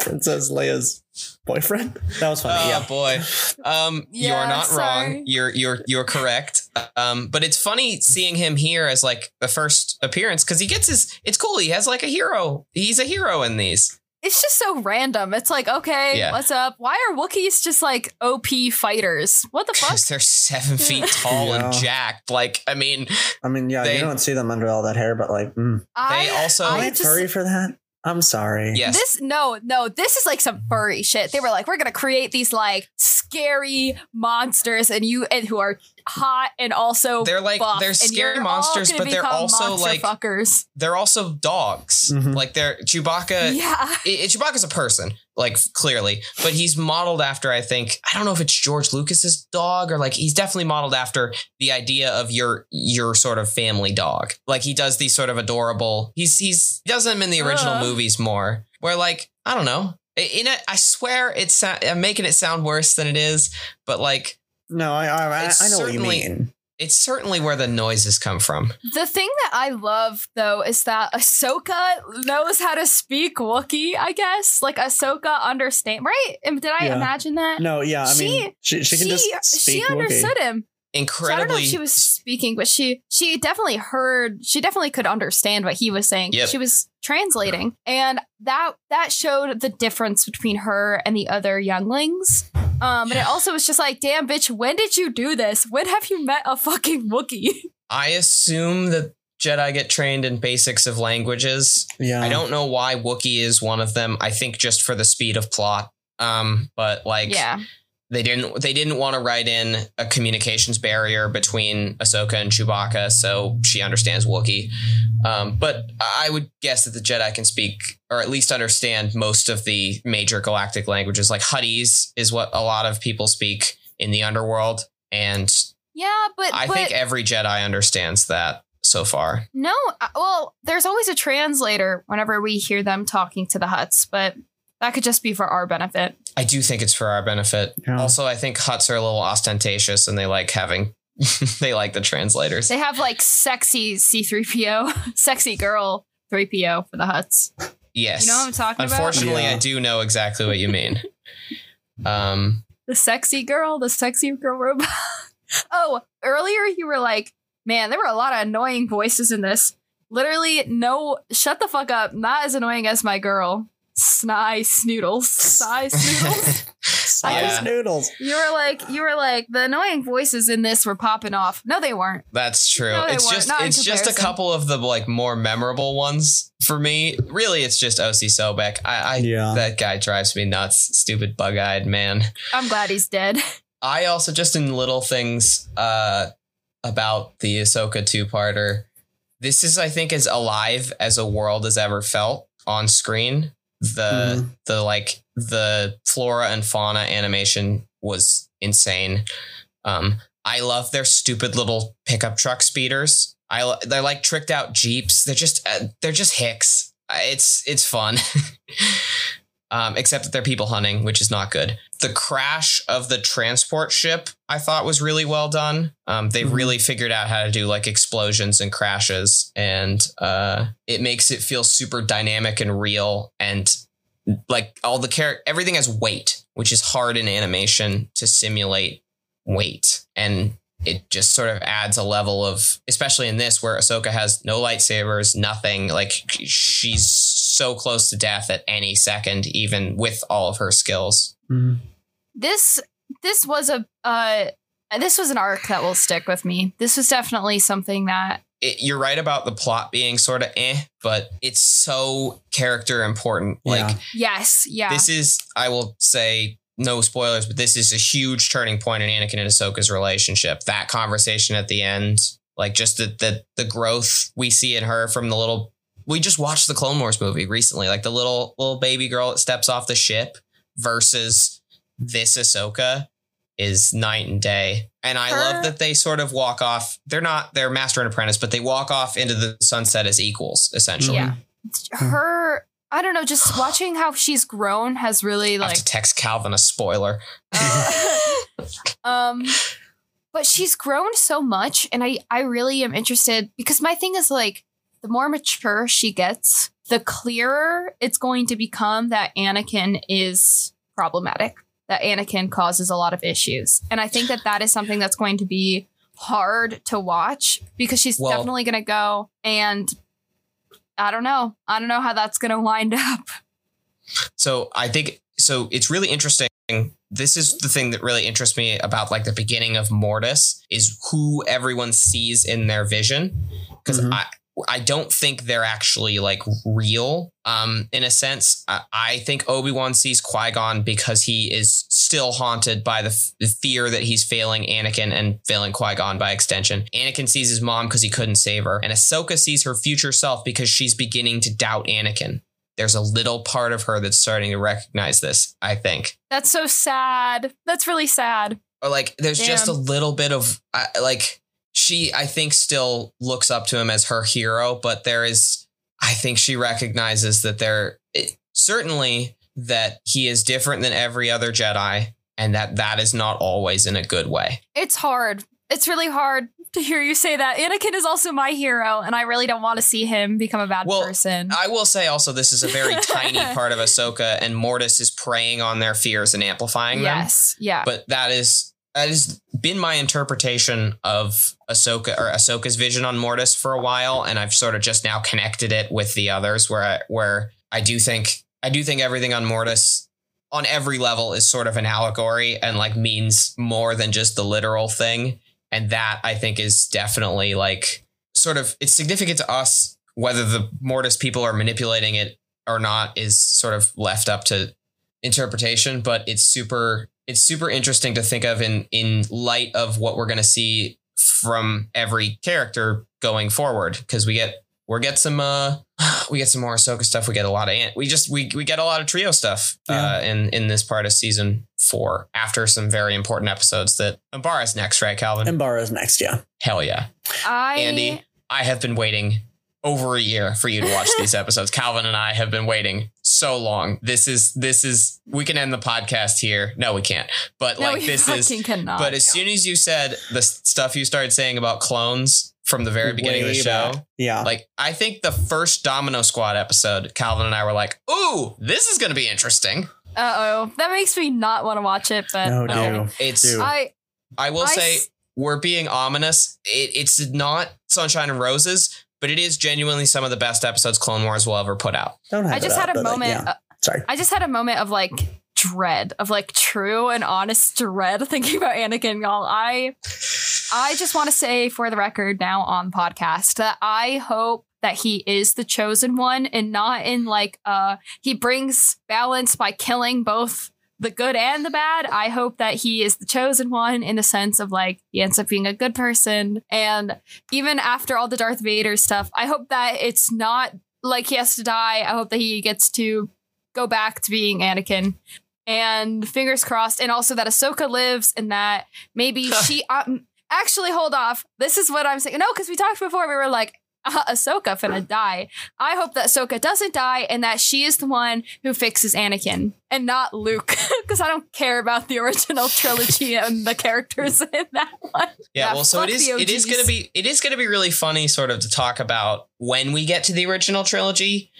S4: Princess Leia's boyfriend. That was funny.
S3: Oh
S4: yeah,
S3: boy. Um
S5: Yeah,
S3: you're not
S5: sorry.
S3: wrong. You're you're you're correct. Um but it's funny seeing him here as like the first appearance cuz he gets his it's cool. He has like a hero. He's a hero in these.
S5: it's just so random. It's like, okay,
S3: Yeah.
S5: what's up? Why are Wookiees just like OP fighters? What the fuck?
S3: Cuz they're 7 feet tall and jacked. Like I mean,
S4: I mean, yeah,
S3: They-
S4: you don't see them under all that hair, but like, mm.
S5: I,
S3: also-
S4: am
S5: I
S4: I
S5: just,
S4: furry for that? I'm sorry.
S3: yes.
S5: this no, no, this is like some furry shit. They were like, we're gonna create these like scary monsters, and you and who are hot and also
S3: They're like-
S5: buff,
S3: they're scary monsters, but they're also, like-
S5: fuckers.
S3: they're also dogs.
S4: Mhm.
S3: Like they're Chewbacca
S5: yeah,
S3: I- I- Chewbacca's a person, like clearly, but he's modeled after I think I don't know if it's George Lucas's dog or like he's definitely modeled after the idea of your your sort of family dog. Like he does these sort of adorable. He's he's he does them in the original
S5: Ugh.
S3: movies more. Where like I don't know. In it, I swear it's I'm making it sound worse than it is, but like
S4: No, I I, I, I know what you
S3: certainly-
S4: mean.
S3: it's certainly where the noises come from.
S5: the thing that I love though is that Ahsoka knows how to speak Wookiee. I guess like Ahsoka understand. Right? Did I
S4: Yeah.
S5: imagine that?
S4: No, yeah, I
S5: She-
S4: mean, she, she can just
S5: she
S4: speak Wookiee.
S5: understood him. So I don't know if she was speaking, but she she definitely heard. She definitely could understand what he was saying.
S3: Yep.
S5: She was translating, and that that showed the difference between her and the other younglings. Um, but it also was just like, damn, bitch, when did you do this? When have you met a fucking Wookiee?
S3: I assume that Jedi get trained in basics of languages.
S4: Yeah,
S3: I don't know why Wookiee is one of them. I think just for the speed of plot. Um, but like
S5: yeah.
S3: They didn't they didn't want to write in a communications barrier between Ahsoka and Chewbacca, so she understands Wookiee. Um, but I would guess that the Jedi can speak or at least understand most of the major galactic languages. Like Huttese is what a lot of people speak in the underworld, and
S5: Yeah, but
S3: I
S5: but
S3: think every Jedi understands that so far.
S5: no. uh, Well, there's always a translator whenever we hear them talking to the Hutts, but that could just be for our benefit.
S3: I do think it's for our benefit.
S4: Yeah.
S3: Also, I think Hutts are a little ostentatious and they like having they like the translators.
S5: They have like sexy C3PO, sexy girl 3PO for the Hutts.
S3: yes.
S5: You know what I'm talking about?
S3: Unfortunately,
S4: Yeah.
S3: I do know exactly what you mean. um,
S5: The sexy girl, the sexy girl robot. oh, earlier you were like, man, there were a lot of annoying voices in this. Literally, no, shut the fuck up. Not as annoying as my girl. Sny Snoodles. Sny Snoodles.
S4: Size
S3: Yeah.
S4: noodles.
S5: you were like, you were like, the annoying voices in this were popping off. No, they weren't.
S3: that's true.
S5: No,
S3: it's
S5: weren't.
S3: just
S5: Not
S3: it's just a couple of the like more memorable ones for me. Really, it's just Osi Sobeck. I, I
S4: Yeah.
S3: that guy drives me nuts. Stupid bug-eyed man.
S5: I'm glad he's dead.
S3: I also just in little things uh about the Ahsoka two-parter. This is, I think, as alive as a world has ever felt on screen. The
S4: Mhm.
S3: the like the flora and fauna animation was insane. Um, I love their stupid little pickup truck speeders. I lo- they're like tricked out jeeps. They're just uh, they're just hicks. It's it's fun. um, except that they're people hunting, which is not good. The crash of the transport ship I thought was really well done. Um, they
S4: Mhm.
S3: really figured out how to do like explosions and crashes, and uh, it makes it feel super dynamic and real. And like all the character, everything has weight, which is hard in animation to simulate weight, and it just sort of adds a level of, especially in this where Ahsoka has no lightsabers, nothing. Like she's so close to death at any second, even with all of her skills.
S4: Mhm.
S5: this this was a uh this was an arc that will stick with me. This was definitely something that
S3: It, you're right about the plot being sort of eh, but it's so character important. Like
S4: Yeah.
S5: yes, yeah.
S3: this is, I will say, no spoilers, but this is a huge turning point in Anakin and Ahsoka's relationship. That conversation at the end, like just the the the growth we see in her from the little. We just watched the Clone Wars movie recently, like the little little baby girl that steps off the ship versus this Ahsoka is night and day. And I
S5: Her-
S3: love that they sort of walk off. They're not they're master and apprentice, but they walk off into the sunset as equals, essentially.
S5: Yeah. her I don't know, just watching how she's grown has really
S3: I have
S5: like
S3: to text Calvin a spoiler.
S5: uh, um but she's grown so much and I I really am interested because my thing is like the more mature she gets, the clearer it's going to become that Anakin is problematic. That Anakin causes a lot of issues. And I think that that is something that's going to be hard to watch because she's
S3: Well-
S5: definitely going to go and I don't know. I don't know how that's going to wind up.
S3: So I think so. It's really interesting. This is the thing that really interests me about like the beginning of Mortis is who everyone sees in their vision because
S4: Mhm.
S3: I I don't think they're actually like real. Um, in a sense, I, I think Obi Wan sees Qui Gon because he is still haunted by the, f- the fear that he's failing Anakin and failing Qui Gon by extension. Anakin sees his mom because he couldn't save her, and Ahsoka sees her future self because she's beginning to doubt Anakin there's a little part of her that's starting to recognize this, I think.
S5: That's so sad. That's really sad.
S3: Or like there's just a little bit of uh, like she I think still looks up to him as her hero, but there is I think she recognizes that there it, certainly that he is different than every other Jedi and that that is not always in a good way.
S5: It's hard. It's really hard to hear you say that. Anakin is also my hero, and I really don't want to see him become a bad
S3: Well,
S5: person.
S3: I will say also this is a very tiny part of Ahsoka and Mortis is preying on their fears and amplifying them.
S5: yes. Yeah.
S3: but that is that has been my interpretation of Ahsoka or Ahsoka's vision on Mortis for a while, and I've sort of just now connected it with the others, where I, where I do think I do think everything on Mortis on every level is sort of an allegory and like means more than just the literal thing, and that I think is definitely like sort of it's significant to us whether the Mortis people are manipulating it or not is sort of left up to interpretation, but it's super it's super interesting to think of in in light of what we're going to see from every character going forward because we get we get some uh we get some more Ahsoka stuff. We get a lot of ant. We just we we get a lot of trio stuff uh, in in this part of season four after some very important episodes. That Umbara's next, right, Calvin?
S4: Umbara's next, yeah.
S3: Hell yeah,
S5: I
S3: Andy. I have been waiting over a year for you to watch these episodes. Calvin and I have been waiting so long. This is this is we can end the podcast here. No, we can't. But
S5: No,
S3: like
S5: we
S3: this is
S5: cannot.
S3: but as soon as you said the stuff you started saying about clones from the very beginning of the show,
S4: back. Yeah.
S3: like I think the first Domino Squad episode, Calvin and I were like, "Ooh, this is going to be interesting."
S5: Uh oh, that makes me not want to watch it. But
S4: No,
S5: okay.
S4: no.
S3: It's
S4: Dude.
S5: I
S3: I will
S5: I
S3: say
S5: s-
S3: we're being ominous. It, it's not Sunshine and Roses, but it is genuinely some of the best episodes Clone Wars will ever put out.
S4: Don't have
S5: I just had a
S4: but, like,
S5: moment.
S4: yeah. Sorry.
S5: I just had a moment of like dread, of like true and honest dread thinking about Anakin, y'all. I I just want to say for the record now on podcast that I hope that he is the chosen one and not in like uh he brings balance by killing both the good and the bad. I hope that he is the chosen one in the sense of like he ends up being a good person and even after all the Darth Vader stuff, I hope that it's not like he has to die. I hope that he gets to go back to being Anakin. And fingers crossed, and also that Ahsoka lives, and that maybe she. Um, actually, hold off. This is what I'm saying. No, because we talked before. We were like, uh, Ahsoka finna die. I hope that Ahsoka doesn't die, and that she is the one who fixes Anakin, and not Luke, because I don't care about the original trilogy and the characters in that one.
S3: Yeah,
S5: Yeah,
S3: well, so it is. It is to be. It is to be really funny, sort of, to talk about when we get to the original trilogy,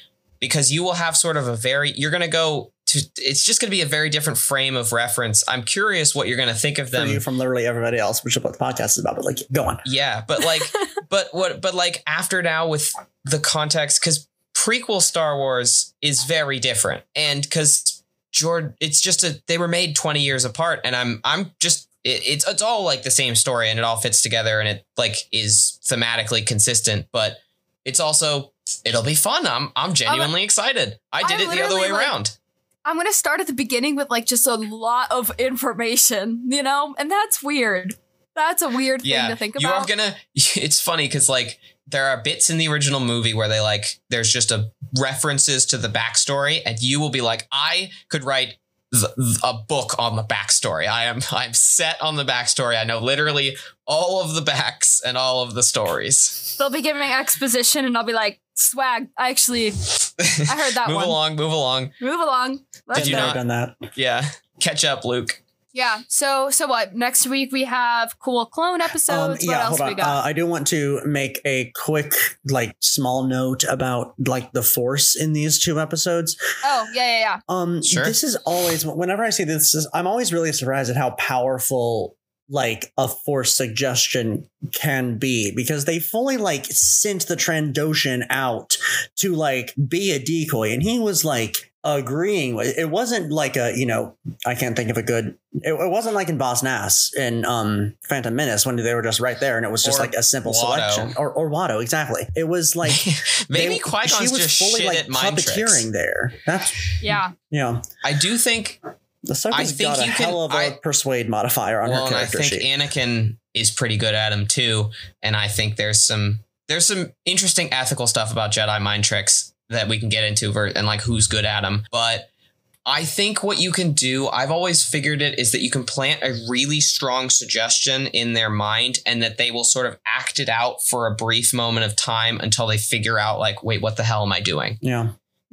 S3: because you will have sort of a very. You're going to go to. It's just going to be a very different frame of reference. I'm curious what you're going to think of them.
S4: you from literally everybody else, which is what the podcast is about. But like, go on.
S3: Yeah, but like, but what? But like after now with the context, because prequel Star Wars is very different, and because Jordan, it's just a they were made twenty years apart, and I'm I'm just it, it's it's all like the same story, and it all fits together, and it like is thematically consistent, but it's also it'll be fun. I'm I'm um, genuinely excited. I did
S5: I'm
S3: it the other way
S5: like,
S3: around.
S5: I'm gonna start at the beginning with like just a lot of information, you know, and that's weird. That's a weird thing
S3: yeah,
S5: to think about.
S3: you are gonna. It's funny because like there are bits in the original movie where they like there's just a references to the backstory, and you will be like, I could write th- th- a book on the backstory. I am I'm set on the backstory. I know literally all of the backs and all of the stories.
S5: They'll be giving exposition, and I'll be like, "Swag." I actually I heard that
S3: move
S5: one.
S3: along, move along.
S5: move along. Let's
S3: Did you
S5: go.
S4: Never
S3: not-
S4: done that.
S3: Yeah, catch up, Luke.
S5: Yeah. So so what? Next week we have cool clone episodes.
S4: Um,
S5: what
S4: yeah,
S5: else
S4: hold
S5: we
S4: on.
S5: got?
S4: Uh, I do want to make a quick, like, small note about like the force in these two episodes.
S5: oh yeah yeah yeah.
S4: Um,
S3: Sure.
S4: this is always whenever I see this, I'm always really surprised at how powerful like a force suggestion can be because they fully like sent the Trandoshan out to like be a decoy, and he was like agreeing with it wasn't like a you know i can't think of a good it, it wasn't like in boss nass in um phantom menace when they were just right there and it was just
S3: Or
S4: like a simple
S3: Watto.
S4: selection or or watto exactly it was like
S3: Maybe
S4: they-
S3: Qui
S4: she was
S3: just
S4: fully
S3: shit
S4: like
S3: at mind tricks.
S4: puppeteering there that's
S5: Yeah.
S4: yeah
S3: I do think
S4: Ahsoka's
S3: I think
S4: got a
S3: you can-
S4: hell of a
S3: I-
S4: persuade modifier on
S3: well,
S4: her
S3: and I think
S4: sheet.
S3: Anakin is pretty good at him too. And I think there's some there's some interesting ethical stuff about Jedi mind tricks that we can get into and like who's good at them. But I think what you can do, I've always figured it, is that you can plant a really strong suggestion in their mind and that they will sort of act it out for a brief moment of time until they figure out, like, wait, what the hell am I doing?
S4: yeah.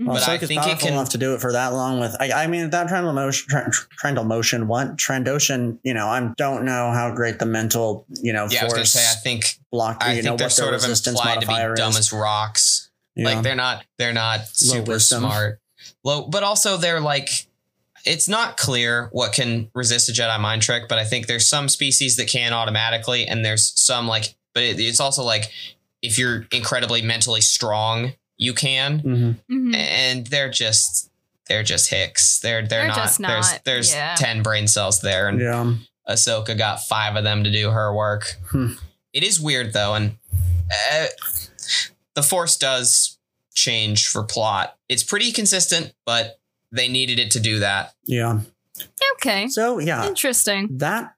S4: Well,
S3: But I
S4: Ahsoka's
S3: think it
S4: powerful
S3: can-
S4: enough to do it for that long with. I, I mean, that Trandal motion, Tr- Trandal motion, what Trandoshan? You know, I don't know how great the mental, you know,
S3: Yeah, I was
S4: force
S3: gonna say, I think
S4: block.
S3: I
S4: you
S3: think
S4: know
S3: they're sort of implied to be dumb
S4: is.
S3: as rocks.
S4: Yeah.
S3: Like they're not they're not super
S4: wisdom.
S3: smart. Low, but also they're like it's not clear what can resist a Jedi mind trick, but I think there's some species that can automatically, and there's some like, but it, it's also like if you're incredibly mentally strong, you can,
S4: Mhm.
S5: Mhm.
S3: and they're just they're just hicks. They're they're,
S5: They're
S3: not,
S5: just
S3: There's there's
S5: yeah.
S3: ten brain cells there, and
S4: Yeah.
S3: Ahsoka got five of them to do her work.
S4: Hmm.
S3: It is weird though, and uh, the Force does change for plot. It's pretty consistent, but they needed it to do that.
S4: Yeah.
S5: Okay.
S4: So yeah,
S5: Interesting.
S4: that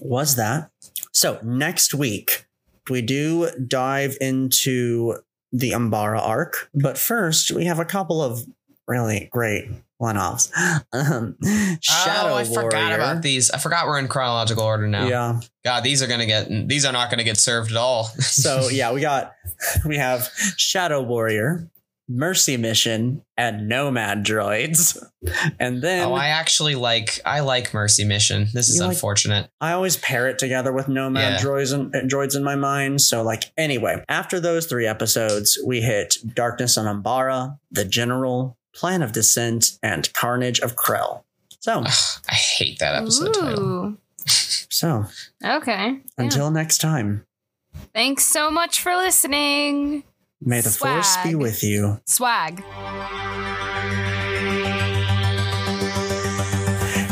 S4: was that. So next week we do dive into the Umbara arc, but first we have a couple of really great one-offs. Um, Shadow
S3: oh, I
S4: Warrior.
S3: forgot about these. I forgot we're in chronological order now.
S4: Yeah.
S3: God, these are gonna get. These are not gonna get served at all.
S4: So yeah, we got we have Shadow Warrior, Mercy Mission, and Nomad Droids, and then
S3: oh, I actually like. I like Mercy Mission. This is
S4: You like-
S3: unfortunate.
S4: I always pair it together with Nomad
S3: Yeah.
S4: droids and uh, droids in my mind. So like anyway, after those three episodes, we hit Darkness on Umbara, The General, Plan of Descent, and Carnage of Krell. So
S3: Ugh, I hate that episode title.
S4: So
S5: Okay. Yeah.
S4: until next time,
S5: Thanks so much for listening.
S4: May the force be with you.
S5: Swag.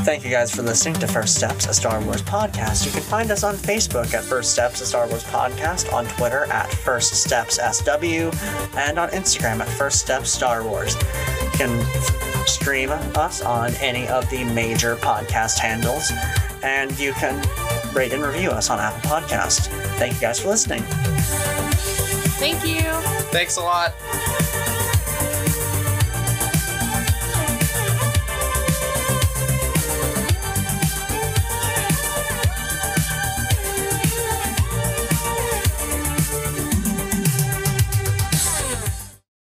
S4: Thank you guys for listening to First Steps, a Star Wars podcast. You can find us on Facebook at First Steps, a Star Wars podcast, on Twitter at First Steps SW, and on Instagram at First Steps Star Wars. You can stream us on any of the major podcast handles, and you can rate and review us on Apple Podcast. Thank you guys for listening.
S5: Thank you.
S3: Thanks a lot.